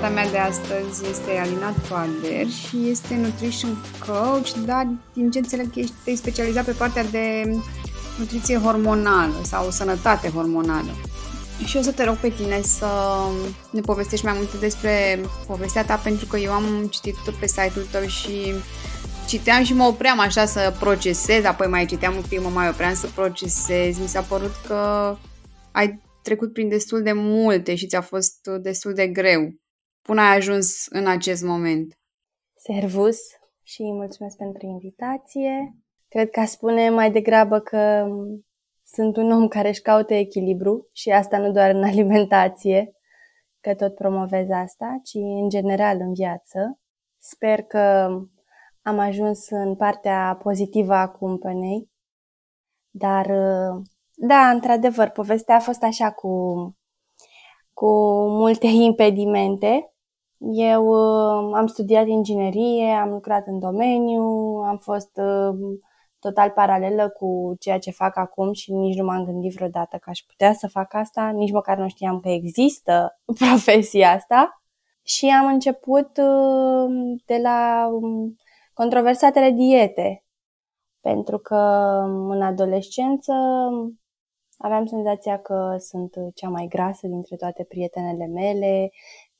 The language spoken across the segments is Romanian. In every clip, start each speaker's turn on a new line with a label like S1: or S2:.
S1: Invitata mea de astăzi este Alina Toader și este nutrition coach, dar din ce înțeleg ești specializat pe partea de nutriție hormonală sau sănătate hormonală. Și o să te rog pe tine să ne povestești mai multe despre povestea ta, pentru că eu am citit pe site-ul tău și citeam și mă opream așa să procesez, apoi mai citeam un pic, mă mai opream să procesez. Mi s-a părut că ai trecut prin destul de multe și ți-a fost destul de greu până ai ajuns în acest moment.
S2: Servus și mulțumesc pentru invitație. Cred că spune mai degrabă că sunt un om care își caută echilibru și asta nu doar în alimentație, că tot promovez asta, ci în general în viață. Sper că am ajuns în partea pozitivă a cumpănei, dar da, într-adevăr, povestea a fost așa cu, cu multe impedimente. Eu uh, am studiat inginerie, am lucrat în domeniu, am fost uh, total paralelă cu ceea ce fac acum și nici nu m-am gândit vreodată că aș putea să fac asta, nici măcar nu știam că există profesia asta. Și am început uh, de la um, controversatele diete, pentru că um, în adolescență aveam senzația că sunt cea mai grasă dintre toate prietenele mele,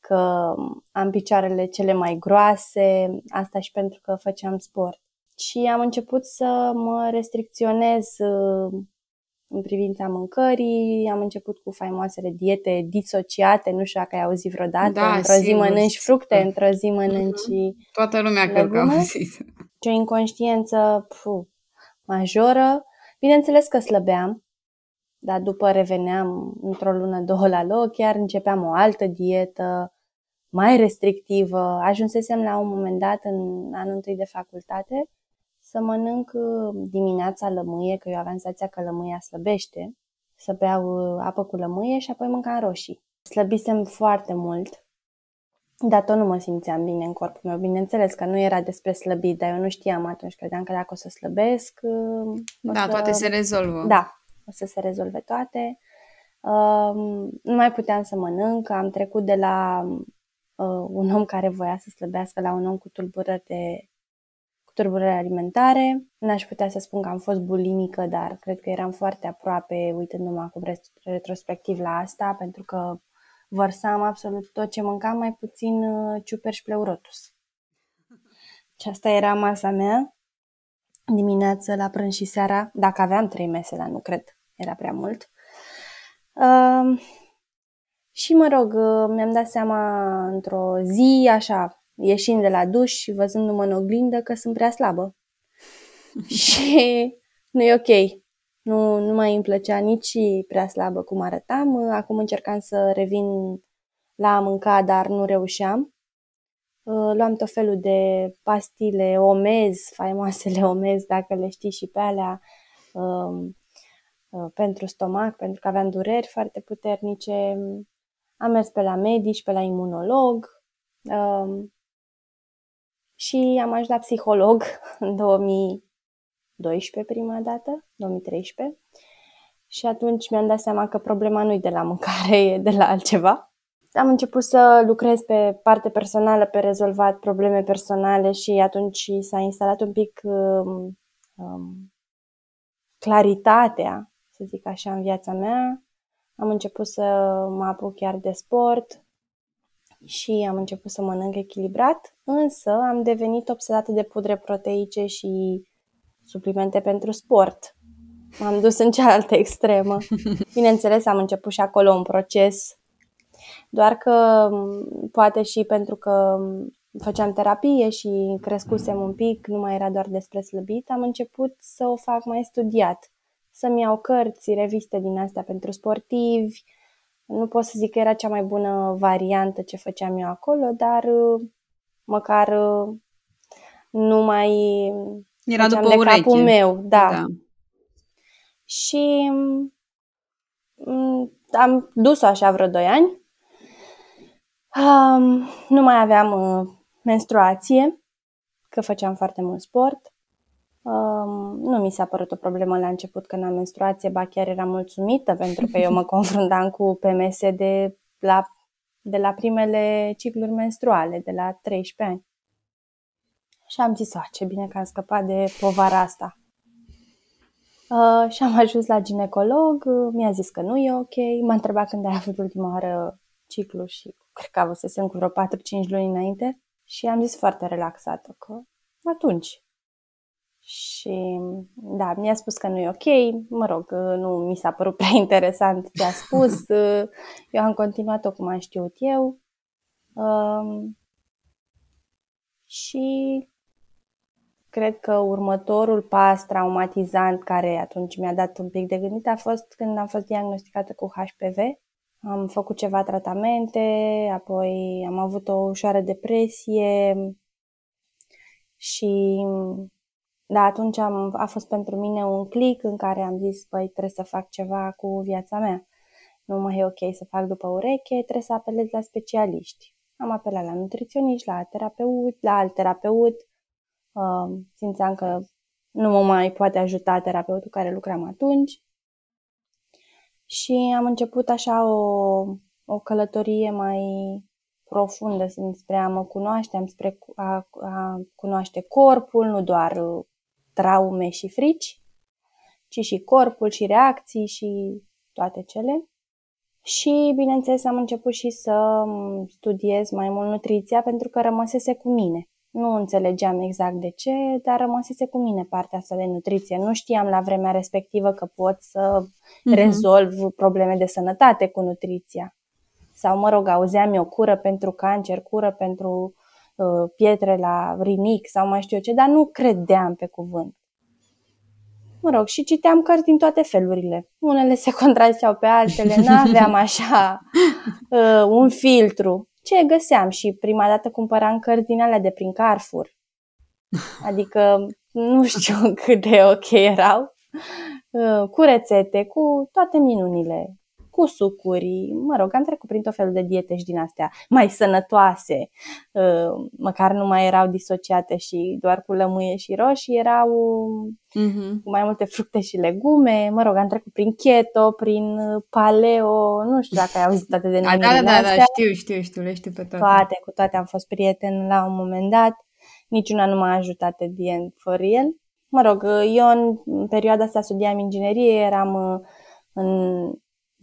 S2: că am picioarele cele mai groase, asta și pentru că făceam sport. Și am început să mă restricționez uh, în privința mâncării, am început cu faimoasele diete disociate, nu știu dacă ai auzit vreodată,
S1: da,
S2: într-o zi mănânci fructe, da. într-o zi mănânci uh-huh.
S1: Toată lumea cred că a auzit.
S2: Ce o inconștiență puh, majoră. Bineînțeles că slăbeam, dar după reveneam într-o lună, două la loc, chiar începeam o altă dietă mai restrictivă. Ajunsesem la un moment dat, în anul întâi de facultate, să mănânc uh, dimineața lămâie, că eu aveam senzația că lămâia slăbește, să beau uh, apă cu lămâie și apoi mâncam roșii. Slăbisem foarte mult, dar tot nu mă simțeam bine în corpul meu. Bineînțeles că nu era despre slăbit, dar eu nu știam atunci. Credeam că dacă o să slăbesc... Uh,
S1: da,
S2: să...
S1: toate se rezolvă.
S2: Da, o să se rezolve toate. Uh, nu mai puteam să mănânc, am trecut de la uh, un om care voia să slăbească la un om cu tulburări, de, cu tulburări alimentare. N-aș putea să spun că am fost bulimică, dar cred că eram foarte aproape, uitându-mă acum retrospectiv la asta, pentru că vărsam absolut tot ce mâncam, mai puțin uh, ciuper și pleurotus. Și asta era masa mea dimineață, la prânz și seara, dacă aveam trei mese, dar nu cred, era prea mult. Uh, și mă rog, uh, mi-am dat seama într-o zi, așa, ieșind de la duș și văzându-mă în oglindă că sunt prea slabă. și nu e ok. Nu, nu mai îmi plăcea nici prea slabă cum arătam. Acum încercam să revin la a mânca, dar nu reușeam. Uh, luam tot felul de pastile omez, faimoasele omez, dacă le știi și pe alea, um, uh, pentru stomac, pentru că aveam dureri foarte puternice. Am mers pe la medici, pe la imunolog um, și am ajuns la psiholog în 2012 prima dată, 2013. Și atunci mi-am dat seama că problema nu e de la mâncare, e de la altceva am început să lucrez pe parte personală, pe rezolvat probleme personale și atunci s-a instalat un pic um, um, claritatea, să zic așa, în viața mea. Am început să mă apuc chiar de sport și am început să mănânc echilibrat, însă am devenit obsedată de pudre proteice și suplimente pentru sport. M-am dus în cealaltă extremă. Bineînțeles, am început și acolo un proces doar că poate și pentru că făceam terapie și crescusem un pic, nu mai era doar despre slăbit, am început să o fac mai studiat. Să-mi iau cărți, reviste din astea pentru sportivi. Nu pot să zic că era cea mai bună variantă ce făceam eu acolo, dar măcar nu mai
S1: era după
S2: de
S1: ureche.
S2: capul meu. Da. da. Și am dus-o așa vreo 2 ani Um, nu mai aveam uh, menstruație, că făceam foarte mult sport. Um, nu mi s-a părut o problemă la început când am menstruație, ba chiar eram mulțumită pentru că eu mă confruntam cu PMS de la de la primele cicluri menstruale, de la 13 ani. Și am zis, ce bine că am scăpat de povara asta. Uh, și am ajuns la ginecolog, uh, mi-a zis că nu e ok, m-a întrebat când ai avut ultima oară ciclu și cred că avusesem cu vreo 4-5 luni înainte și am zis foarte relaxată că atunci. Și da, mi-a spus că nu e ok, mă rog, uh, nu mi s-a părut prea interesant ce a spus, eu am continuat-o cum am știut eu. Um, și Cred că următorul pas traumatizant care atunci mi-a dat un pic de gândit a fost când am fost diagnosticată cu HPV. Am făcut ceva tratamente, apoi am avut o ușoară depresie și da, atunci am, a fost pentru mine un click în care am zis, băi, trebuie să fac ceva cu viața mea. Nu mai e ok să fac după ureche, trebuie să apelez la specialiști. Am apelat la nutriționiști, la terapeut, la alt terapeut, simțeam că nu mă mai poate ajuta terapeutul care lucram atunci. Și am început așa o, o călătorie mai profundă spre a mă cunoaște, spre a, a cunoaște corpul, nu doar traume și frici, ci și corpul și reacții și toate cele. Și, bineînțeles, am început și să studiez mai mult nutriția pentru că rămăsese cu mine. Nu înțelegeam exact de ce, dar rămăsese cu mine partea asta de nutriție. Nu știam la vremea respectivă că pot să uh-huh. rezolv probleme de sănătate cu nutriția. Sau, mă rog, auzeam eu cură pentru cancer, cură pentru uh, pietre la rinic sau mai știu eu ce, dar nu credeam pe cuvânt. Mă rog, și citeam cărți din toate felurile. Unele se contraziceau pe altele, n-aveam așa uh, un filtru ce găseam și prima dată cumpăram cărți din alea de prin Carrefour. Adică nu știu cât de ok erau, uh, cu rețete, cu toate minunile cu sucuri, mă rog, am trecut prin tot felul de diete și din astea mai sănătoase, uh, măcar nu mai erau disociate și doar cu lămâie și roșii, erau uh-huh. cu mai multe fructe și legume, mă rog, am trecut prin keto, prin uh, paleo, nu știu dacă ai auzit toate de
S1: da, da, da, da, știu, știu, știu, le știu pe toate.
S2: Toate, cu toate am fost prieten la un moment dat, niciuna nu m-a ajutat de the end for real. Mă rog, eu în perioada asta studiam inginerie, eram uh, în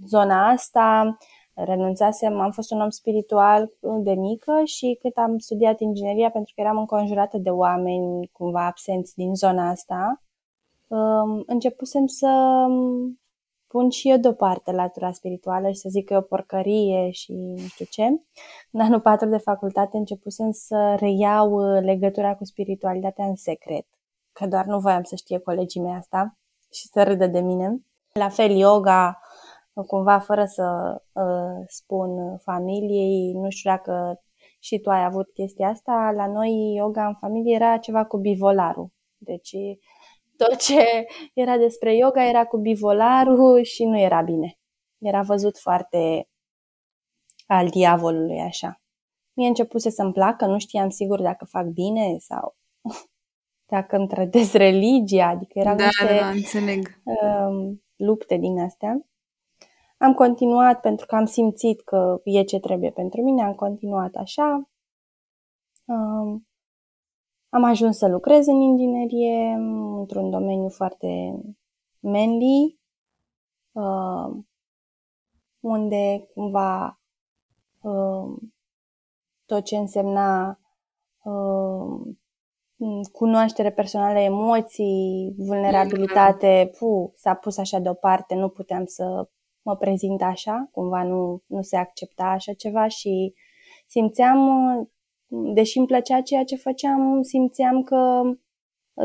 S2: zona asta, renunțasem, am fost un om spiritual de mică și cât am studiat ingineria, pentru că eram înconjurată de oameni cumva absenți din zona asta, um, începusem să pun și eu deoparte latura spirituală și să zic că e o porcărie și nu știu ce. În anul 4 de facultate începusem să reiau legătura cu spiritualitatea în secret, că doar nu voiam să știe colegii mei asta și să râdă de mine. La fel, yoga, cumva fără să uh, spun familiei, nu știu dacă și tu ai avut chestia asta, la noi yoga în familie era ceva cu bivolarul. Deci tot ce era despre yoga era cu bivolarul și nu era bine. Era văzut foarte al diavolului așa. Mie începuse să-mi placă, nu știam sigur dacă fac bine sau dacă îmi trădez religia, adică erau
S1: da,
S2: niște
S1: da, înțeleg.
S2: Um, lupte din astea. Am continuat pentru că am simțit că e ce trebuie pentru mine, am continuat așa. Um, am ajuns să lucrez în inginerie, într-un domeniu foarte manly, uh, unde cumva uh, tot ce însemna uh, cunoaștere personală, emoții, vulnerabilitate, pu, s-a pus așa deoparte, nu puteam să mă prezint așa, cumva nu, nu se accepta așa ceva și simțeam, deși îmi plăcea ceea ce făceam, simțeam că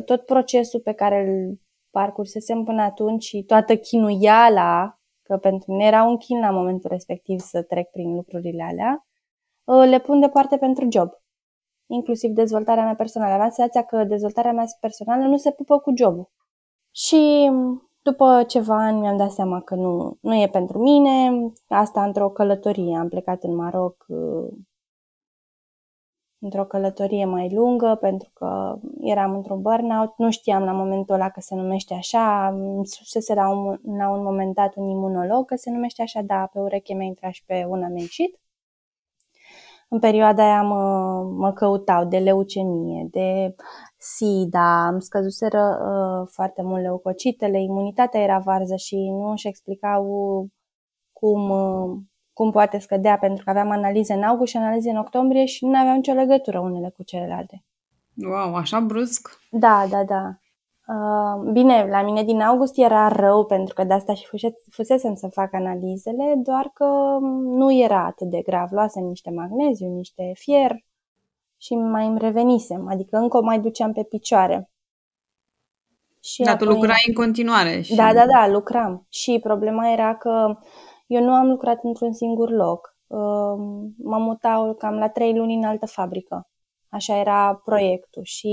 S2: tot procesul pe care îl parcursesem până atunci și toată chinuiala, că pentru mine era un chin la momentul respectiv să trec prin lucrurile alea, le pun deoparte pentru job. Inclusiv dezvoltarea mea personală. Aveam senzația că dezvoltarea mea personală nu se pupă cu jobul. Și după ceva ani mi-am dat seama că nu, nu e pentru mine. Asta într-o călătorie. Am plecat în Maroc uh, într-o călătorie mai lungă pentru că eram într-un burnout. Nu știam la momentul ăla că se numește așa. Îmi spusese la un, la un moment dat un imunolog că se numește așa, da, pe ureche mi-a intrat și pe una mi-a ieșit. în perioada aia mă, mă căutau de leucemie, de SIDA, am scăzuseră uh, foarte mult leucocitele, imunitatea era varză și nu își explicau cum, uh, cum poate scădea, pentru că aveam analize în august și analize în octombrie și nu aveau nicio legătură unele cu celelalte.
S1: Wow, așa brusc?
S2: Da, da, da. Uh, bine, la mine din august era rău pentru că de asta și fusesem să fac analizele, doar că nu era atât de grav. Luasem niște magneziu, niște fier și mai îmi revenisem, adică încă o mai duceam pe picioare.
S1: Și Dar apoi... tu lucrai în continuare.
S2: Și... Da, da, da, lucram. Și problema era că eu nu am lucrat într-un singur loc. Uh, mă mutau cam la trei luni în altă fabrică. Așa era proiectul și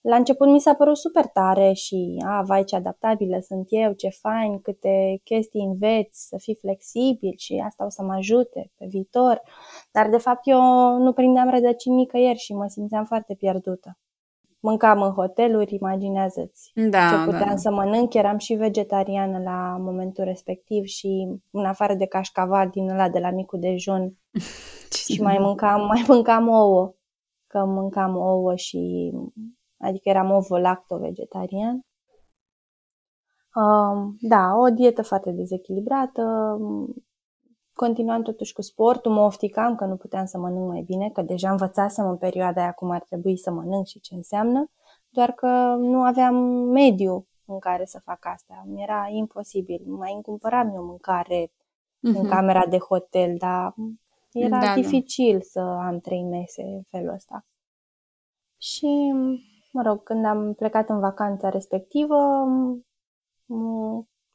S2: la început mi s-a părut super tare și, a, vai ce adaptabilă sunt eu, ce fain, câte chestii înveți, să fii flexibil și asta o să mă ajute pe viitor. Dar, de fapt, eu nu prindeam rădăcini nicăieri și mă simțeam foarte pierdută. Mâncam în hoteluri, imaginează-ți
S1: da,
S2: ce puteam da. să mănânc. Eram și vegetariană la momentul respectiv și în afară de cașcaval din ăla de la micul dejun și mai mâncam, mai mâncam ouă, că mâncam ouă și adică eram ovo-lacto-vegetarian. Uh, da, o dietă foarte dezechilibrată, continuam totuși cu sportul, mă ofticam că nu puteam să mănânc mai bine, că deja învățasem în perioada aia cum ar trebui să mănânc și ce înseamnă, doar că nu aveam mediu în care să fac asta. Mi era imposibil. Mai îmi cumpăram eu mâncare uh-huh. în mhm. camera de hotel, dar era da, da. dificil da. să am trei mese în felul ăsta. Și mă rog, când am plecat în vacanța respectivă,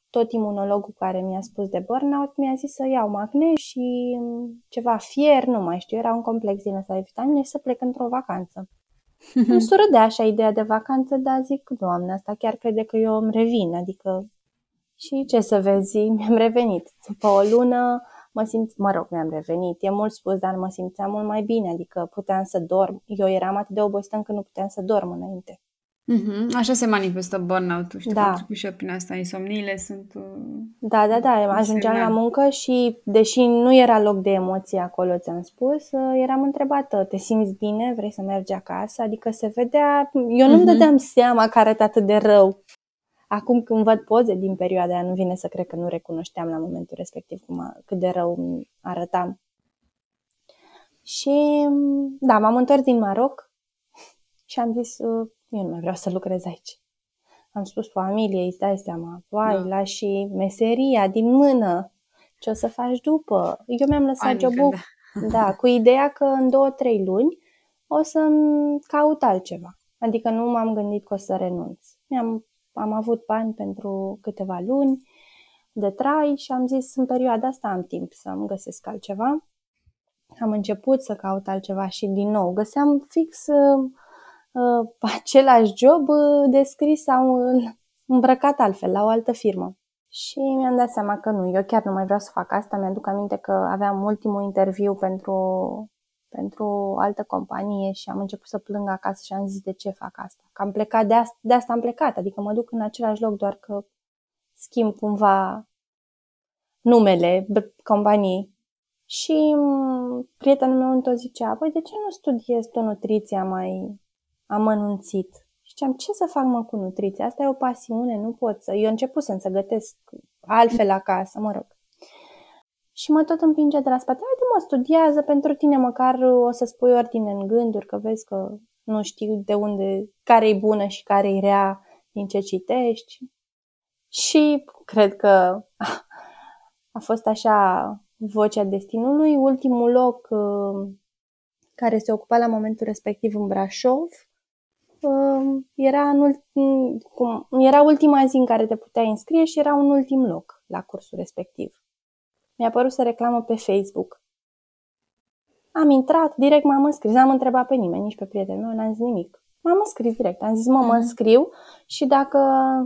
S2: tot imunologul care mi-a spus de burnout mi-a zis să iau magne și ceva fier, nu mai știu, era un complex din ăsta de vitamine și să plec într-o vacanță. Îmi surâdea așa ideea de vacanță, dar zic, doamne, asta chiar crede că eu îmi revin, adică și ce să vezi, mi-am revenit. După o lună mă simt, mă rog, mi-am revenit, e mult spus, dar mă simțeam mult mai bine, adică puteam să dorm. Eu eram atât de obosită încât nu puteam să dorm înainte.
S1: Mm-hmm. Așa se manifestă burnout-ul, știi, da. pentru că și eu prin asta insomniile sunt... Uh,
S2: da, da, da, ajungeam la muncă și, deși nu era loc de emoții acolo, ți-am spus, uh, eram întrebată, te simți bine, vrei să mergi acasă? Adică se vedea, eu nu-mi mm-hmm. dădeam seama că arăt atât de rău. Acum când văd poze din perioada aia, nu vine să cred că nu recunoșteam la momentul respectiv cum a, cât de rău arătam. Și da, m-am întors din Maroc și am zis, uh, eu nu mai vreau să lucrez aici. Am spus familiei, îți dai seama, vai, da. lași meseria din mână, ce o să faci după? Eu mi-am lăsat Panică, jobul, da. da, cu ideea că în două, trei luni o să caut altceva. Adică nu m-am gândit că o să renunț. Mi-am am avut bani pentru câteva luni de trai și am zis în perioada asta am timp să-mi găsesc altceva. Am început să caut altceva și din nou găseam fix uh, uh, același job uh, descris sau îmbrăcat altfel la o altă firmă. Și mi-am dat seama că nu, eu chiar nu mai vreau să fac asta. Mi-aduc aminte că aveam ultimul interviu pentru pentru o altă companie și am început să plâng acasă și am zis de ce fac asta. Că am plecat, de asta, de asta am plecat, adică mă duc în același loc doar că schimb cumva numele companiei. Și mm, prietenul meu întotdeauna zicea, păi de ce nu studiezi tu nutriția mai amănunțit? Și ziceam, ce să fac mă cu nutriția? Asta e o pasiune, nu pot să... Eu început să gătesc altfel acasă, mă rog. Și mă tot împinge de la spate. Haide mă, studiază pentru tine, măcar o să spui ordine în gânduri, că vezi că nu știu de unde, care e bună și care e rea din ce citești. Și cred că a fost așa vocea destinului. Ultimul loc uh, care se ocupa la momentul respectiv în Brașov uh, era, în ultim, cum, era ultima zi în care te puteai înscrie și era un ultim loc la cursul respectiv mi-a apărut să reclamă pe Facebook. Am intrat, direct m-am înscris, n-am întrebat pe nimeni, nici pe prietenul meu, n-am zis nimic. M-am înscris direct, am zis, mă, mă mhm. înscriu și dacă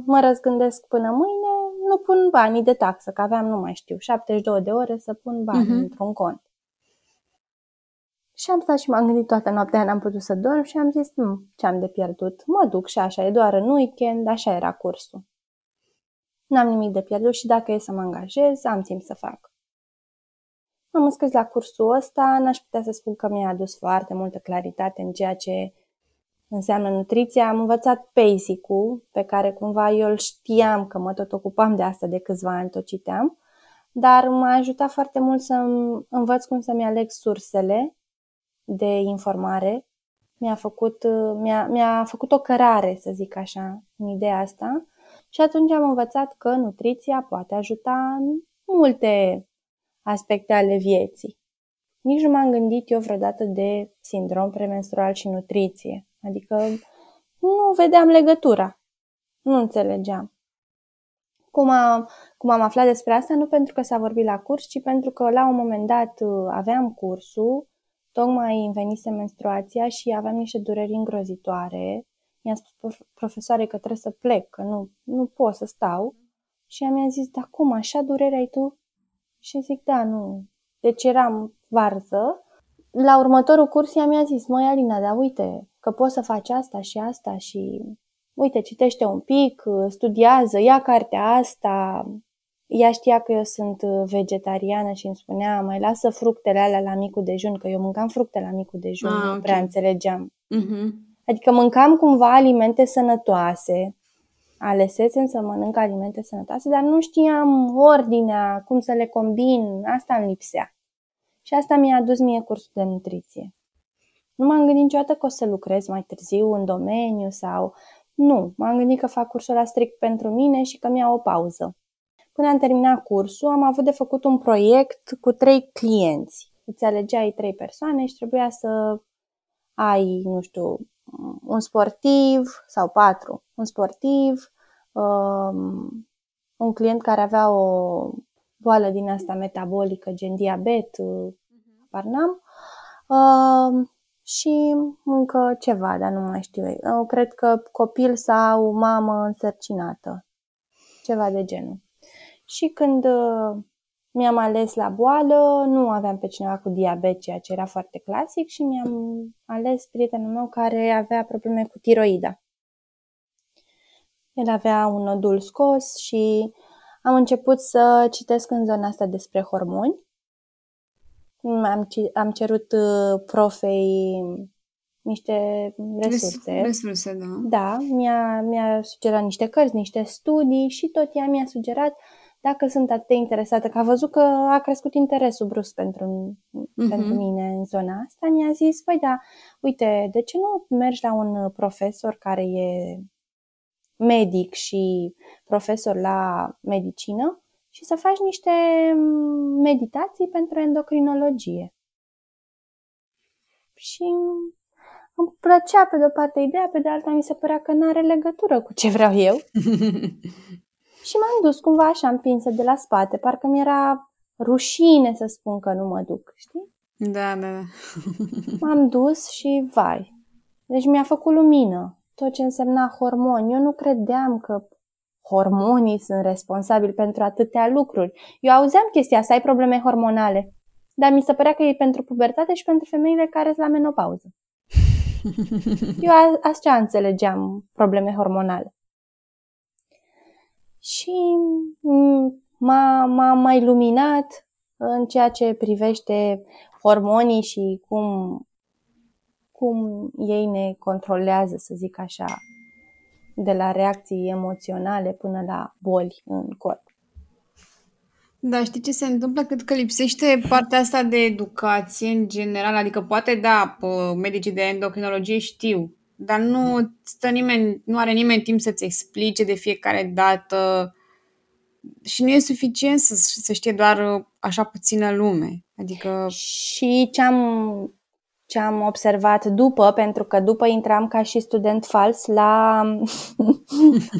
S2: mă răzgândesc până mâine, nu pun banii de taxă, că aveam, nu mai știu, 72 de ore să pun bani uh-huh. într-un cont. Și am stat și m-am gândit toată noaptea, n-am putut să dorm și am zis, nu, ce am de pierdut? Mă duc și așa, e doar în weekend, așa era cursul. N-am nimic de pierdut și dacă e să mă angajez, am timp să fac. Am înscris la cursul ăsta, n-aș putea să spun că mi-a adus foarte multă claritate în ceea ce înseamnă nutriția. Am învățat basic-ul, pe care cumva eu îl știam că mă tot ocupam de asta de câțiva ani, tot citeam, dar m-a ajutat foarte mult să învăț cum să-mi aleg sursele de informare. Mi-a făcut, mi-a, mi-a făcut o cărare, să zic așa, în ideea asta. Și atunci am învățat că nutriția poate ajuta în multe aspecte ale vieții. Nici nu m-am gândit eu vreodată de sindrom premenstrual și nutriție. Adică nu vedeam legătura. Nu înțelegeam. Cum, a, cum am aflat despre asta? Nu pentru că s-a vorbit la curs, ci pentru că la un moment dat uh, aveam cursul, tocmai îmi venise menstruația și aveam niște dureri îngrozitoare. Mi-a spus profesoare că trebuie să plec, că nu, nu pot să stau. Și mi-a zis, da cum, așa durere ai tu? Și zic, da, nu. Deci eram varză. La următorul curs ea mi-a zis, măi Alina, dar uite, că poți să faci asta și asta și uite, citește un pic, studiază, ia cartea asta. Ea știa că eu sunt vegetariană și îmi spunea, mai lasă fructele alea la micul dejun, că eu mâncam fructe la micul dejun, ah, okay. prea înțelegeam. Uh-huh. Adică mâncam cumva alimente sănătoase, alesesem să mănânc alimente sănătoase, dar nu știam ordinea, cum să le combin, asta îmi lipsea. Și asta mi-a adus mie cursul de nutriție. Nu m-am gândit niciodată că o să lucrez mai târziu în domeniu sau... Nu, m-am gândit că fac cursul la strict pentru mine și că mi-au o pauză. Când am terminat cursul, am avut de făcut un proiect cu trei clienți. Îți alegeai trei persoane și trebuia să ai, nu știu, un sportiv sau patru. Un sportiv, um, un client care avea o boală din asta metabolică, gen diabet, uh-huh. parnam, uh, și încă ceva, dar nu mai știu. Eu cred că copil sau mamă însărcinată. Ceva de genul. Și când uh, mi-am ales la boală, nu aveam pe cineva cu diabet, ceea ce era foarte clasic și mi-am ales prietenul meu care avea probleme cu tiroida. El avea un nodul scos și am început să citesc în zona asta despre hormoni am, am cerut uh, profei niște resurse.
S1: Resurse, da.
S2: Da, mi-a, mi-a sugerat niște cărți, niște studii și tot ea mi-a sugerat dacă sunt atât de interesată, că a văzut că a crescut interesul brusc pentru, uh-huh. pentru mine în zona asta, mi-a zis, păi da, uite, de ce nu mergi la un profesor care e medic și profesor la medicină și să faci niște mm, meditații pentru endocrinologie. Și îmi plăcea pe de-o parte ideea, pe de alta mi se părea că nu are legătură cu ce vreau eu. și m-am dus cumva așa împinsă de la spate, parcă mi-era rușine să spun că nu mă duc, știi?
S1: Da, da, da.
S2: m-am dus și vai. Deci mi-a făcut lumină tot ce însemna hormoni. Eu nu credeam că hormonii sunt responsabili pentru atâtea lucruri. Eu auzeam chestia asta, ai probleme hormonale, dar mi se părea că e pentru pubertate și pentru femeile care sunt la menopauză. Eu așa înțelegeam probleme hormonale. Și m-a, m-a mai iluminat în ceea ce privește hormonii și cum, cum ei ne controlează, să zic așa, de la reacții emoționale până la boli în corp.
S1: Da, știi ce se întâmplă? Cred că lipsește partea asta de educație în general, adică poate da, medicii de endocrinologie știu, dar nu stă nimeni, nu are nimeni timp să-ți explice de fiecare dată. Și nu e suficient să, să știe doar așa puțină lume. Adică...
S2: Și ce am ce am observat după, pentru că după intram ca și student fals la,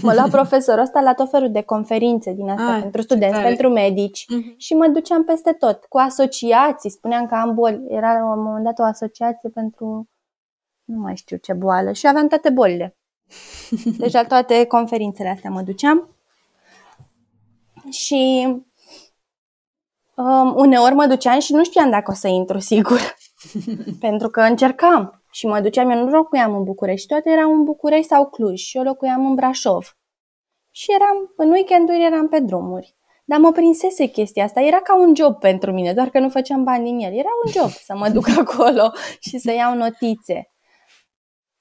S2: mă la profesorul ăsta la tot felul de conferințe din asta ah, pentru studenți, pentru medici. Uh-huh. și mă duceam peste tot, cu asociații, spuneam că am boli, era la un moment dat o asociație pentru nu mai știu ce boală și aveam toate bolile. Deci la toate conferințele astea mă duceam și um, uneori mă duceam și nu știam dacă o să intru sigur. Pentru că încercam și mă duceam, eu nu locuiam în București, toate erau în București sau Cluj și eu locuiam în Brașov. Și eram, în weekenduri eram pe drumuri. Dar mă prinsese chestia asta. Era ca un job pentru mine, doar că nu făceam bani din el. Era un job să mă duc acolo și să iau notițe.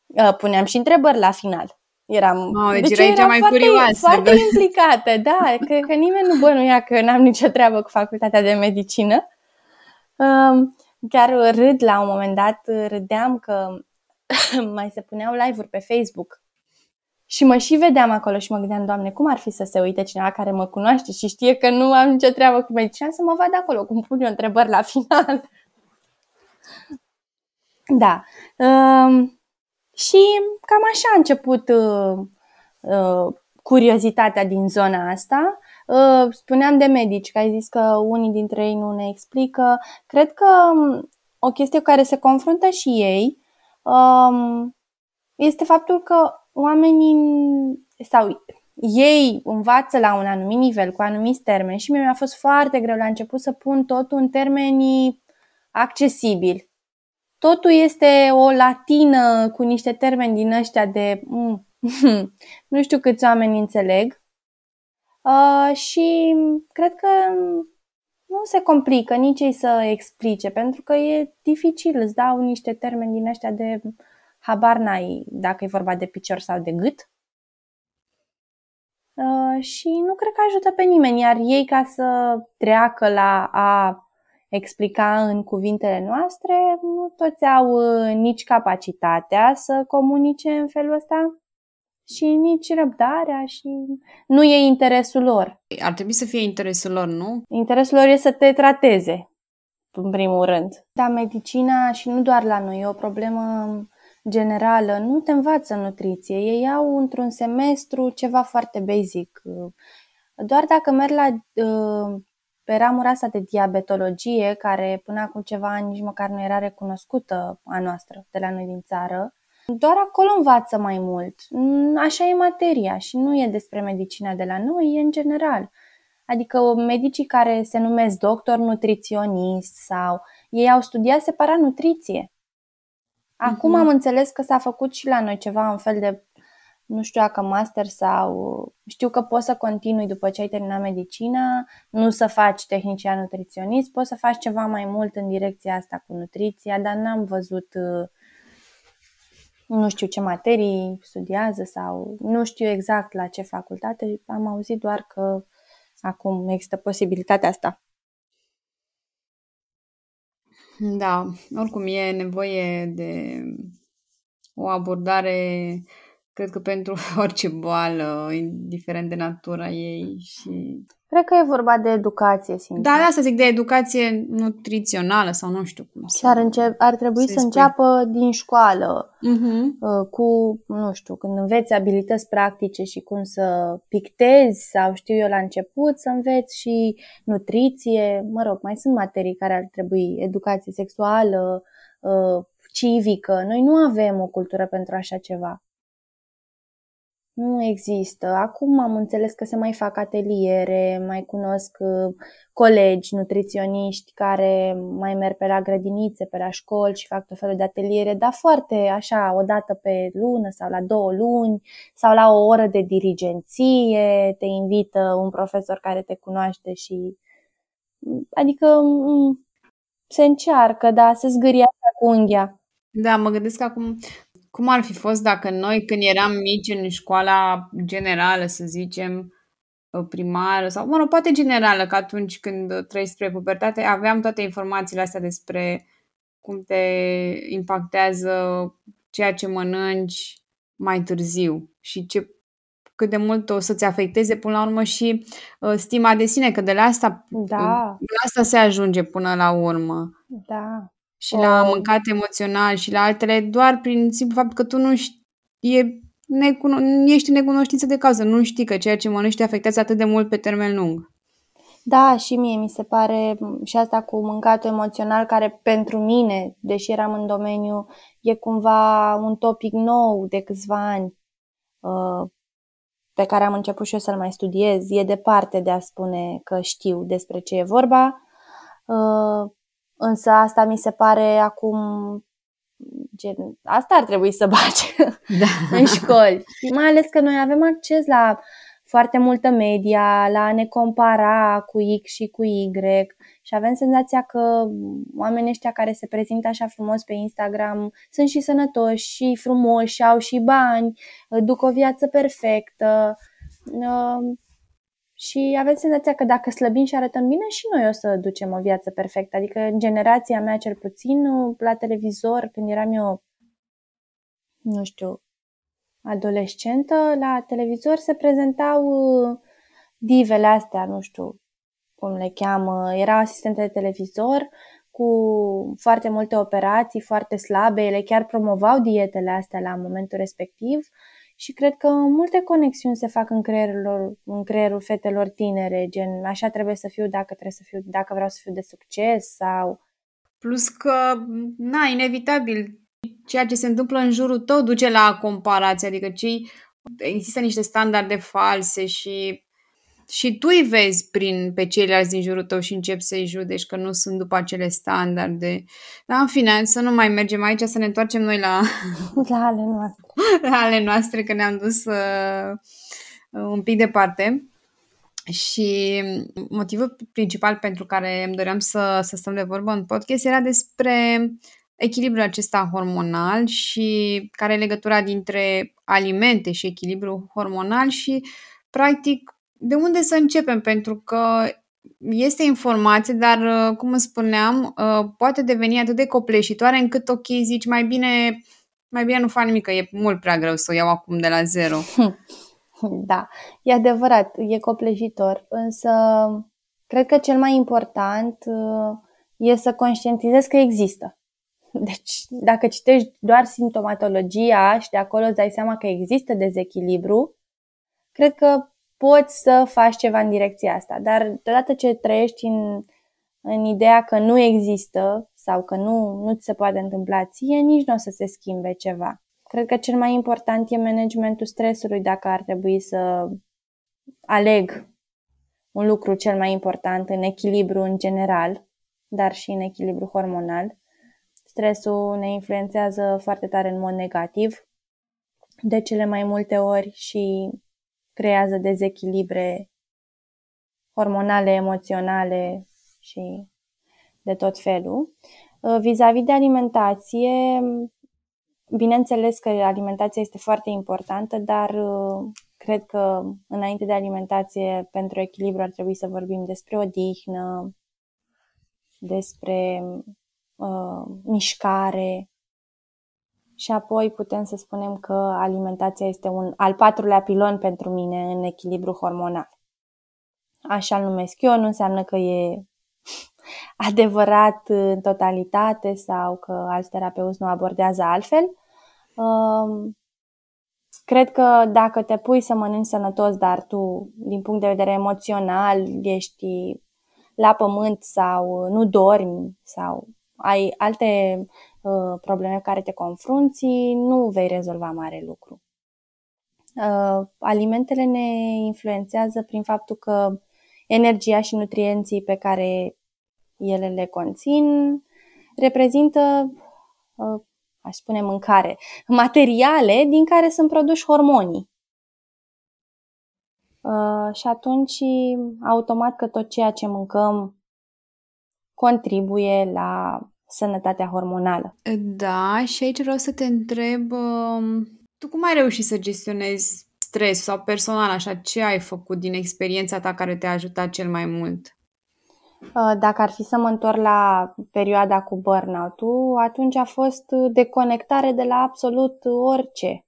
S2: Uh, puneam și întrebări la final. Eram,
S1: oh, deci, deci eram mai foarte, curioasă.
S2: Foarte implicată, da. Cred că nimeni nu bănuia că n-am nicio treabă cu facultatea de medicină. Um, chiar râd la un moment dat, râdeam că mai se puneau live-uri pe Facebook și mă și vedeam acolo și mă gândeam, Doamne, cum ar fi să se uite cineva care mă cunoaște și știe că nu am nicio treabă cu medicina să mă vadă acolo, cum pun eu întrebări la final. da. Um, și cam așa a început uh, uh, curiozitatea din zona asta. Uh, spuneam de medici, că ai zis că unii dintre ei nu ne explică. Cred că um, o chestie cu care se confruntă și ei um, este faptul că oamenii sau ei învață la un anumit nivel cu anumiți termeni și mi-a fost foarte greu la început să pun totul în termeni accesibili. Totul este o latină cu niște termeni din ăștia de mm, nu știu câți oameni înțeleg uh, și cred că nu se complică nici ei să explice pentru că e dificil, îți dau niște termeni din ăștia de habar n-ai dacă e vorba de picior sau de gât. Uh, și nu cred că ajută pe nimeni, iar ei ca să treacă la a explica în cuvintele noastre, nu toți au uh, nici capacitatea să comunice în felul ăsta și nici răbdarea și nu e interesul lor.
S1: Ar trebui să fie interesul lor, nu?
S2: Interesul lor e să te trateze, în primul rând. Da, medicina și nu doar la noi, e o problemă generală, nu te învață nutriție. Ei au într-un semestru ceva foarte basic. Doar dacă merg la uh, pe ramura asta de diabetologie, care până acum ceva ani nici măcar nu era recunoscută a noastră de la noi din țară, doar acolo învață mai mult. Așa e materia și nu e despre medicina de la noi, e în general. Adică medicii care se numesc doctor nutriționist sau ei au studiat separat nutriție. Acum uh-huh. am înțeles că s-a făcut și la noi ceva, un fel de, nu știu dacă master sau... Știu că poți să continui după ce ai terminat medicina, nu să faci tehnicia nutriționist, poți să faci ceva mai mult în direcția asta cu nutriția, dar n-am văzut nu știu ce materii studiază sau nu știu exact la ce facultate, am auzit doar că acum există posibilitatea asta.
S1: Da, oricum e nevoie de o abordare, cred că pentru orice boală, indiferent de natura ei și
S2: Cred că e vorba de educație, sincer.
S1: Da, asta zic, de educație nutrițională sau nu știu cum
S2: să... ar, încep, ar trebui să, să înceapă din școală, uh-huh. cu, nu știu, când înveți abilități practice și cum să pictezi sau știu eu la început, să înveți și nutriție, mă rog, mai sunt materii care ar trebui, educație sexuală, uh, civică. Noi nu avem o cultură pentru așa ceva. Nu există. Acum am înțeles că se mai fac ateliere, mai cunosc uh, colegi nutriționiști care mai merg pe la grădinițe, pe la școli și fac tot felul de ateliere, dar foarte așa, o dată pe lună sau la două luni sau la o oră de dirigenție, te invită un profesor care te cunoaște și adică se încearcă, da, se zgâriază cu unghia.
S1: Da, mă gândesc acum cum ar fi fost dacă noi, când eram mici în școala generală, să zicem, uh, primară sau, mă rog, poate generală, că atunci când trăiești spre pubertate, aveam toate informațiile astea despre cum te impactează ceea ce mănânci mai târziu și ce cât de mult o să-ți afecteze până la urmă și uh, stima de sine, că de la asta,
S2: da.
S1: la asta se ajunge până la urmă.
S2: Da
S1: și oh. la mâncat emoțional și la altele, doar prin simplu fapt că tu nu știi, e necuno- ești în necunoștință de cauză, nu știi că ceea ce mănânci te afectează atât de mult pe termen lung.
S2: Da, și mie mi se pare și asta cu mâncatul emoțional, care pentru mine, deși eram în domeniu, e cumva un topic nou de câțiva ani uh, pe care am început și eu să-l mai studiez. E departe de a spune că știu despre ce e vorba. Uh, Însă asta mi se pare acum gen, asta ar trebui să bagi da. în școli. Și mai ales că noi avem acces la foarte multă media, la a ne compara cu X și cu Y și avem senzația că oamenii ăștia care se prezintă așa frumos pe Instagram sunt și sănătoși și frumoși și au și bani, duc o viață perfectă um, și avem senzația că dacă slăbim și arătăm bine și noi o să ducem o viață perfectă. Adică în generația mea cel puțin la televizor, când eram eu, nu știu, adolescentă, la televizor se prezentau uh, divele astea, nu știu cum le cheamă, erau asistente de televizor cu foarte multe operații, foarte slabe, ele chiar promovau dietele astea la momentul respectiv și cred că multe conexiuni se fac în creierul, în creierul fetelor tinere, gen așa trebuie să fiu dacă trebuie să fiu, dacă vreau să fiu de succes sau...
S1: Plus că, na, inevitabil, ceea ce se întâmplă în jurul tău duce la comparație, adică cei, există niște standarde false și și tu îi vezi prin, pe ceilalți din jurul tău și începi să-i judeci că nu sunt după acele standarde. Dar în fine, să nu mai mergem aici, să ne întoarcem noi la,
S2: la ale noastre.
S1: La ale noastre, că ne-am dus uh, un pic departe. Și motivul principal pentru care îmi doream să, să stăm de vorbă în podcast era despre echilibrul acesta hormonal și care e legătura dintre alimente și echilibru hormonal și, practic, de unde să începem? Pentru că este informație, dar, cum îți spuneam, poate deveni atât de copleșitoare încât, ok, zici, mai bine, mai bine nu fac nimic, că e mult prea greu să o iau acum de la zero.
S2: Da, e adevărat, e copleșitor, însă cred că cel mai important e să conștientizezi că există. Deci, dacă citești doar simptomatologia și de acolo îți dai seama că există dezechilibru, cred că poți să faci ceva în direcția asta. Dar deodată ce trăiești în, în ideea că nu există sau că nu, nu ți se poate întâmpla ție, nici nu o să se schimbe ceva. Cred că cel mai important e managementul stresului dacă ar trebui să aleg un lucru cel mai important în echilibru în general, dar și în echilibru hormonal. Stresul ne influențează foarte tare în mod negativ, de cele mai multe ori și creează dezechilibre hormonale, emoționale și de tot felul. Uh, vis-a-vis de alimentație, bineînțeles că alimentația este foarte importantă, dar uh, cred că înainte de alimentație, pentru echilibru, ar trebui să vorbim despre odihnă, despre uh, mișcare, și apoi putem să spunem că alimentația este un al patrulea pilon pentru mine în echilibru hormonal. Așa îl numesc eu, nu înseamnă că e adevărat în totalitate sau că alți terapeuți nu abordează altfel. Um, cred că dacă te pui să mănânci sănătos, dar tu, din punct de vedere emoțional, ești la pământ sau nu dormi sau ai alte Uh, probleme care te confrunți, nu vei rezolva mare lucru. Uh, alimentele ne influențează prin faptul că energia și nutrienții pe care ele le conțin reprezintă, uh, aș spune mâncare, materiale din care sunt produși hormonii. Și atunci, automat că tot ceea ce mâncăm contribuie la sănătatea hormonală.
S1: Da, și aici vreau să te întreb, um, tu cum ai reușit să gestionezi stres sau personal, așa, ce ai făcut din experiența ta care te-a ajutat cel mai mult?
S2: Uh, dacă ar fi să mă întorc la perioada cu burnout-ul, atunci a fost deconectare de la absolut orice.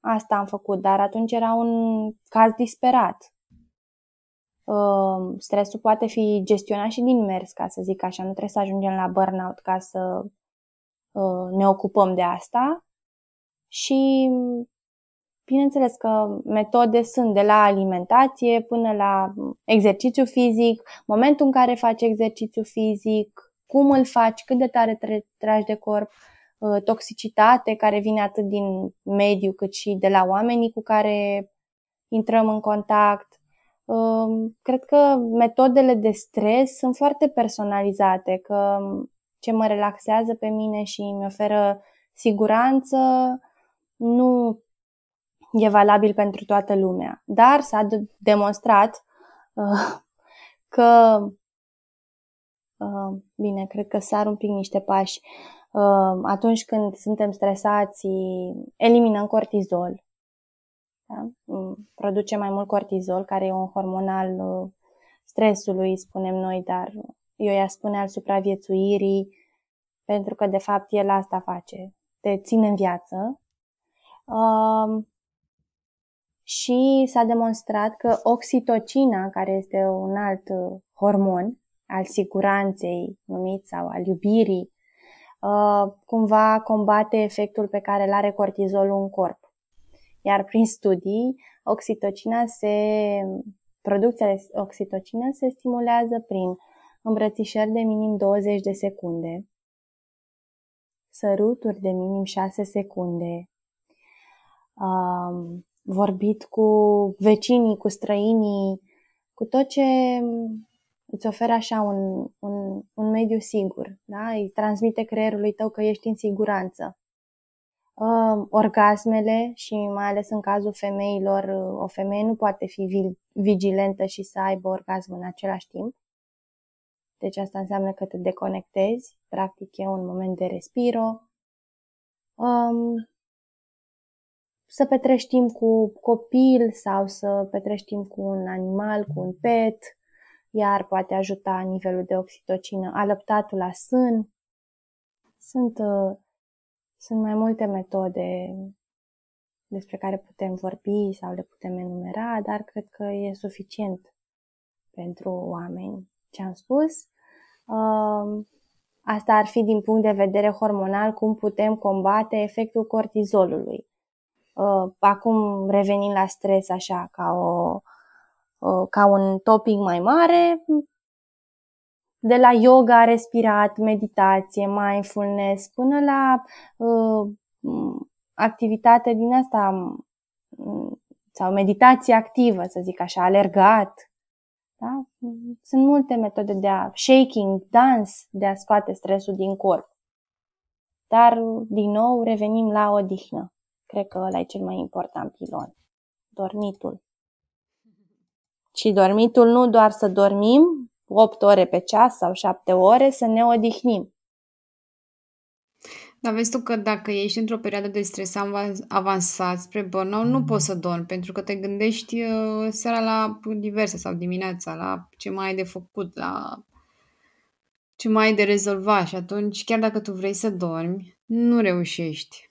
S2: Asta am făcut, dar atunci era un caz disperat. Ehm, stresul poate fi gestionat și din mers, ca să zic așa. Nu trebuie să ajungem la burnout ca să uh, ne ocupăm de asta. Și bineînțeles că metode sunt de la alimentație până la exercițiu fizic, momentul în care faci exercițiu fizic, cum îl faci, cât de tare tragi de corp, uh, toxicitate care vine atât din mediu cât și de la oamenii cu care intrăm în contact, cred că metodele de stres sunt foarte personalizate, că ce mă relaxează pe mine și mi oferă siguranță, nu e valabil pentru toată lumea. Dar s-a demonstrat uh, că, uh, bine, cred că sar un pic niște pași, uh, atunci când suntem stresați, eliminăm cortizol. Da? Mm, produce mai mult cortizol, care e un hormon al uh, stresului, spunem noi, dar eu i-aș spune al supraviețuirii, pentru că de fapt el asta face, te ține în viață. Um, și s-a demonstrat că oxitocina, care este un alt uh, hormon al siguranței numit sau al iubirii, uh, cumva combate efectul pe care îl are cortizolul în corp. Iar prin studii, oxitocina se, producția de oxitocină se stimulează prin îmbrățișări de minim 20 de secunde, săruturi de minim 6 secunde, um, vorbit cu vecinii, cu străinii, cu tot ce îți oferă așa un, un, un mediu sigur, da? îi transmite creierului tău că ești în siguranță. Uh, orgasmele și mai ales în cazul femeilor, o femeie nu poate fi vigilentă și să aibă orgasm în același timp. Deci asta înseamnă că te deconectezi, practic e un moment de respiro. Um, să petrești timp cu copil sau să petrești timp cu un animal, cu un pet, iar poate ajuta nivelul de oxitocină, alăptatul la sân. Sunt, uh, sunt mai multe metode despre care putem vorbi sau le putem enumera, dar cred că e suficient pentru oameni ce am spus. Uh, asta ar fi din punct de vedere hormonal cum putem combate efectul cortizolului. Uh, acum revenind la stres așa ca, o, uh, ca un topic mai mare, de la yoga, respirat, meditație, mindfulness, până la uh, activitate din asta sau meditație activă, să zic așa, alergat. Da? Sunt multe metode de a shaking, dans, de a scoate stresul din corp. Dar, din nou, revenim la odihnă. Cred că ăla e cel mai important pilon. Dormitul. Și dormitul nu doar să dormim 8 ore pe ceas sau 7 ore, să ne odihnim.
S1: Dar vezi tu că dacă ești într-o perioadă de stres avansat spre burnout, nu poți să dormi, pentru că te gândești uh, seara la diverse sau dimineața, la ce mai ai de făcut, la ce mai ai de rezolvat și atunci, chiar dacă tu vrei să dormi, nu reușești.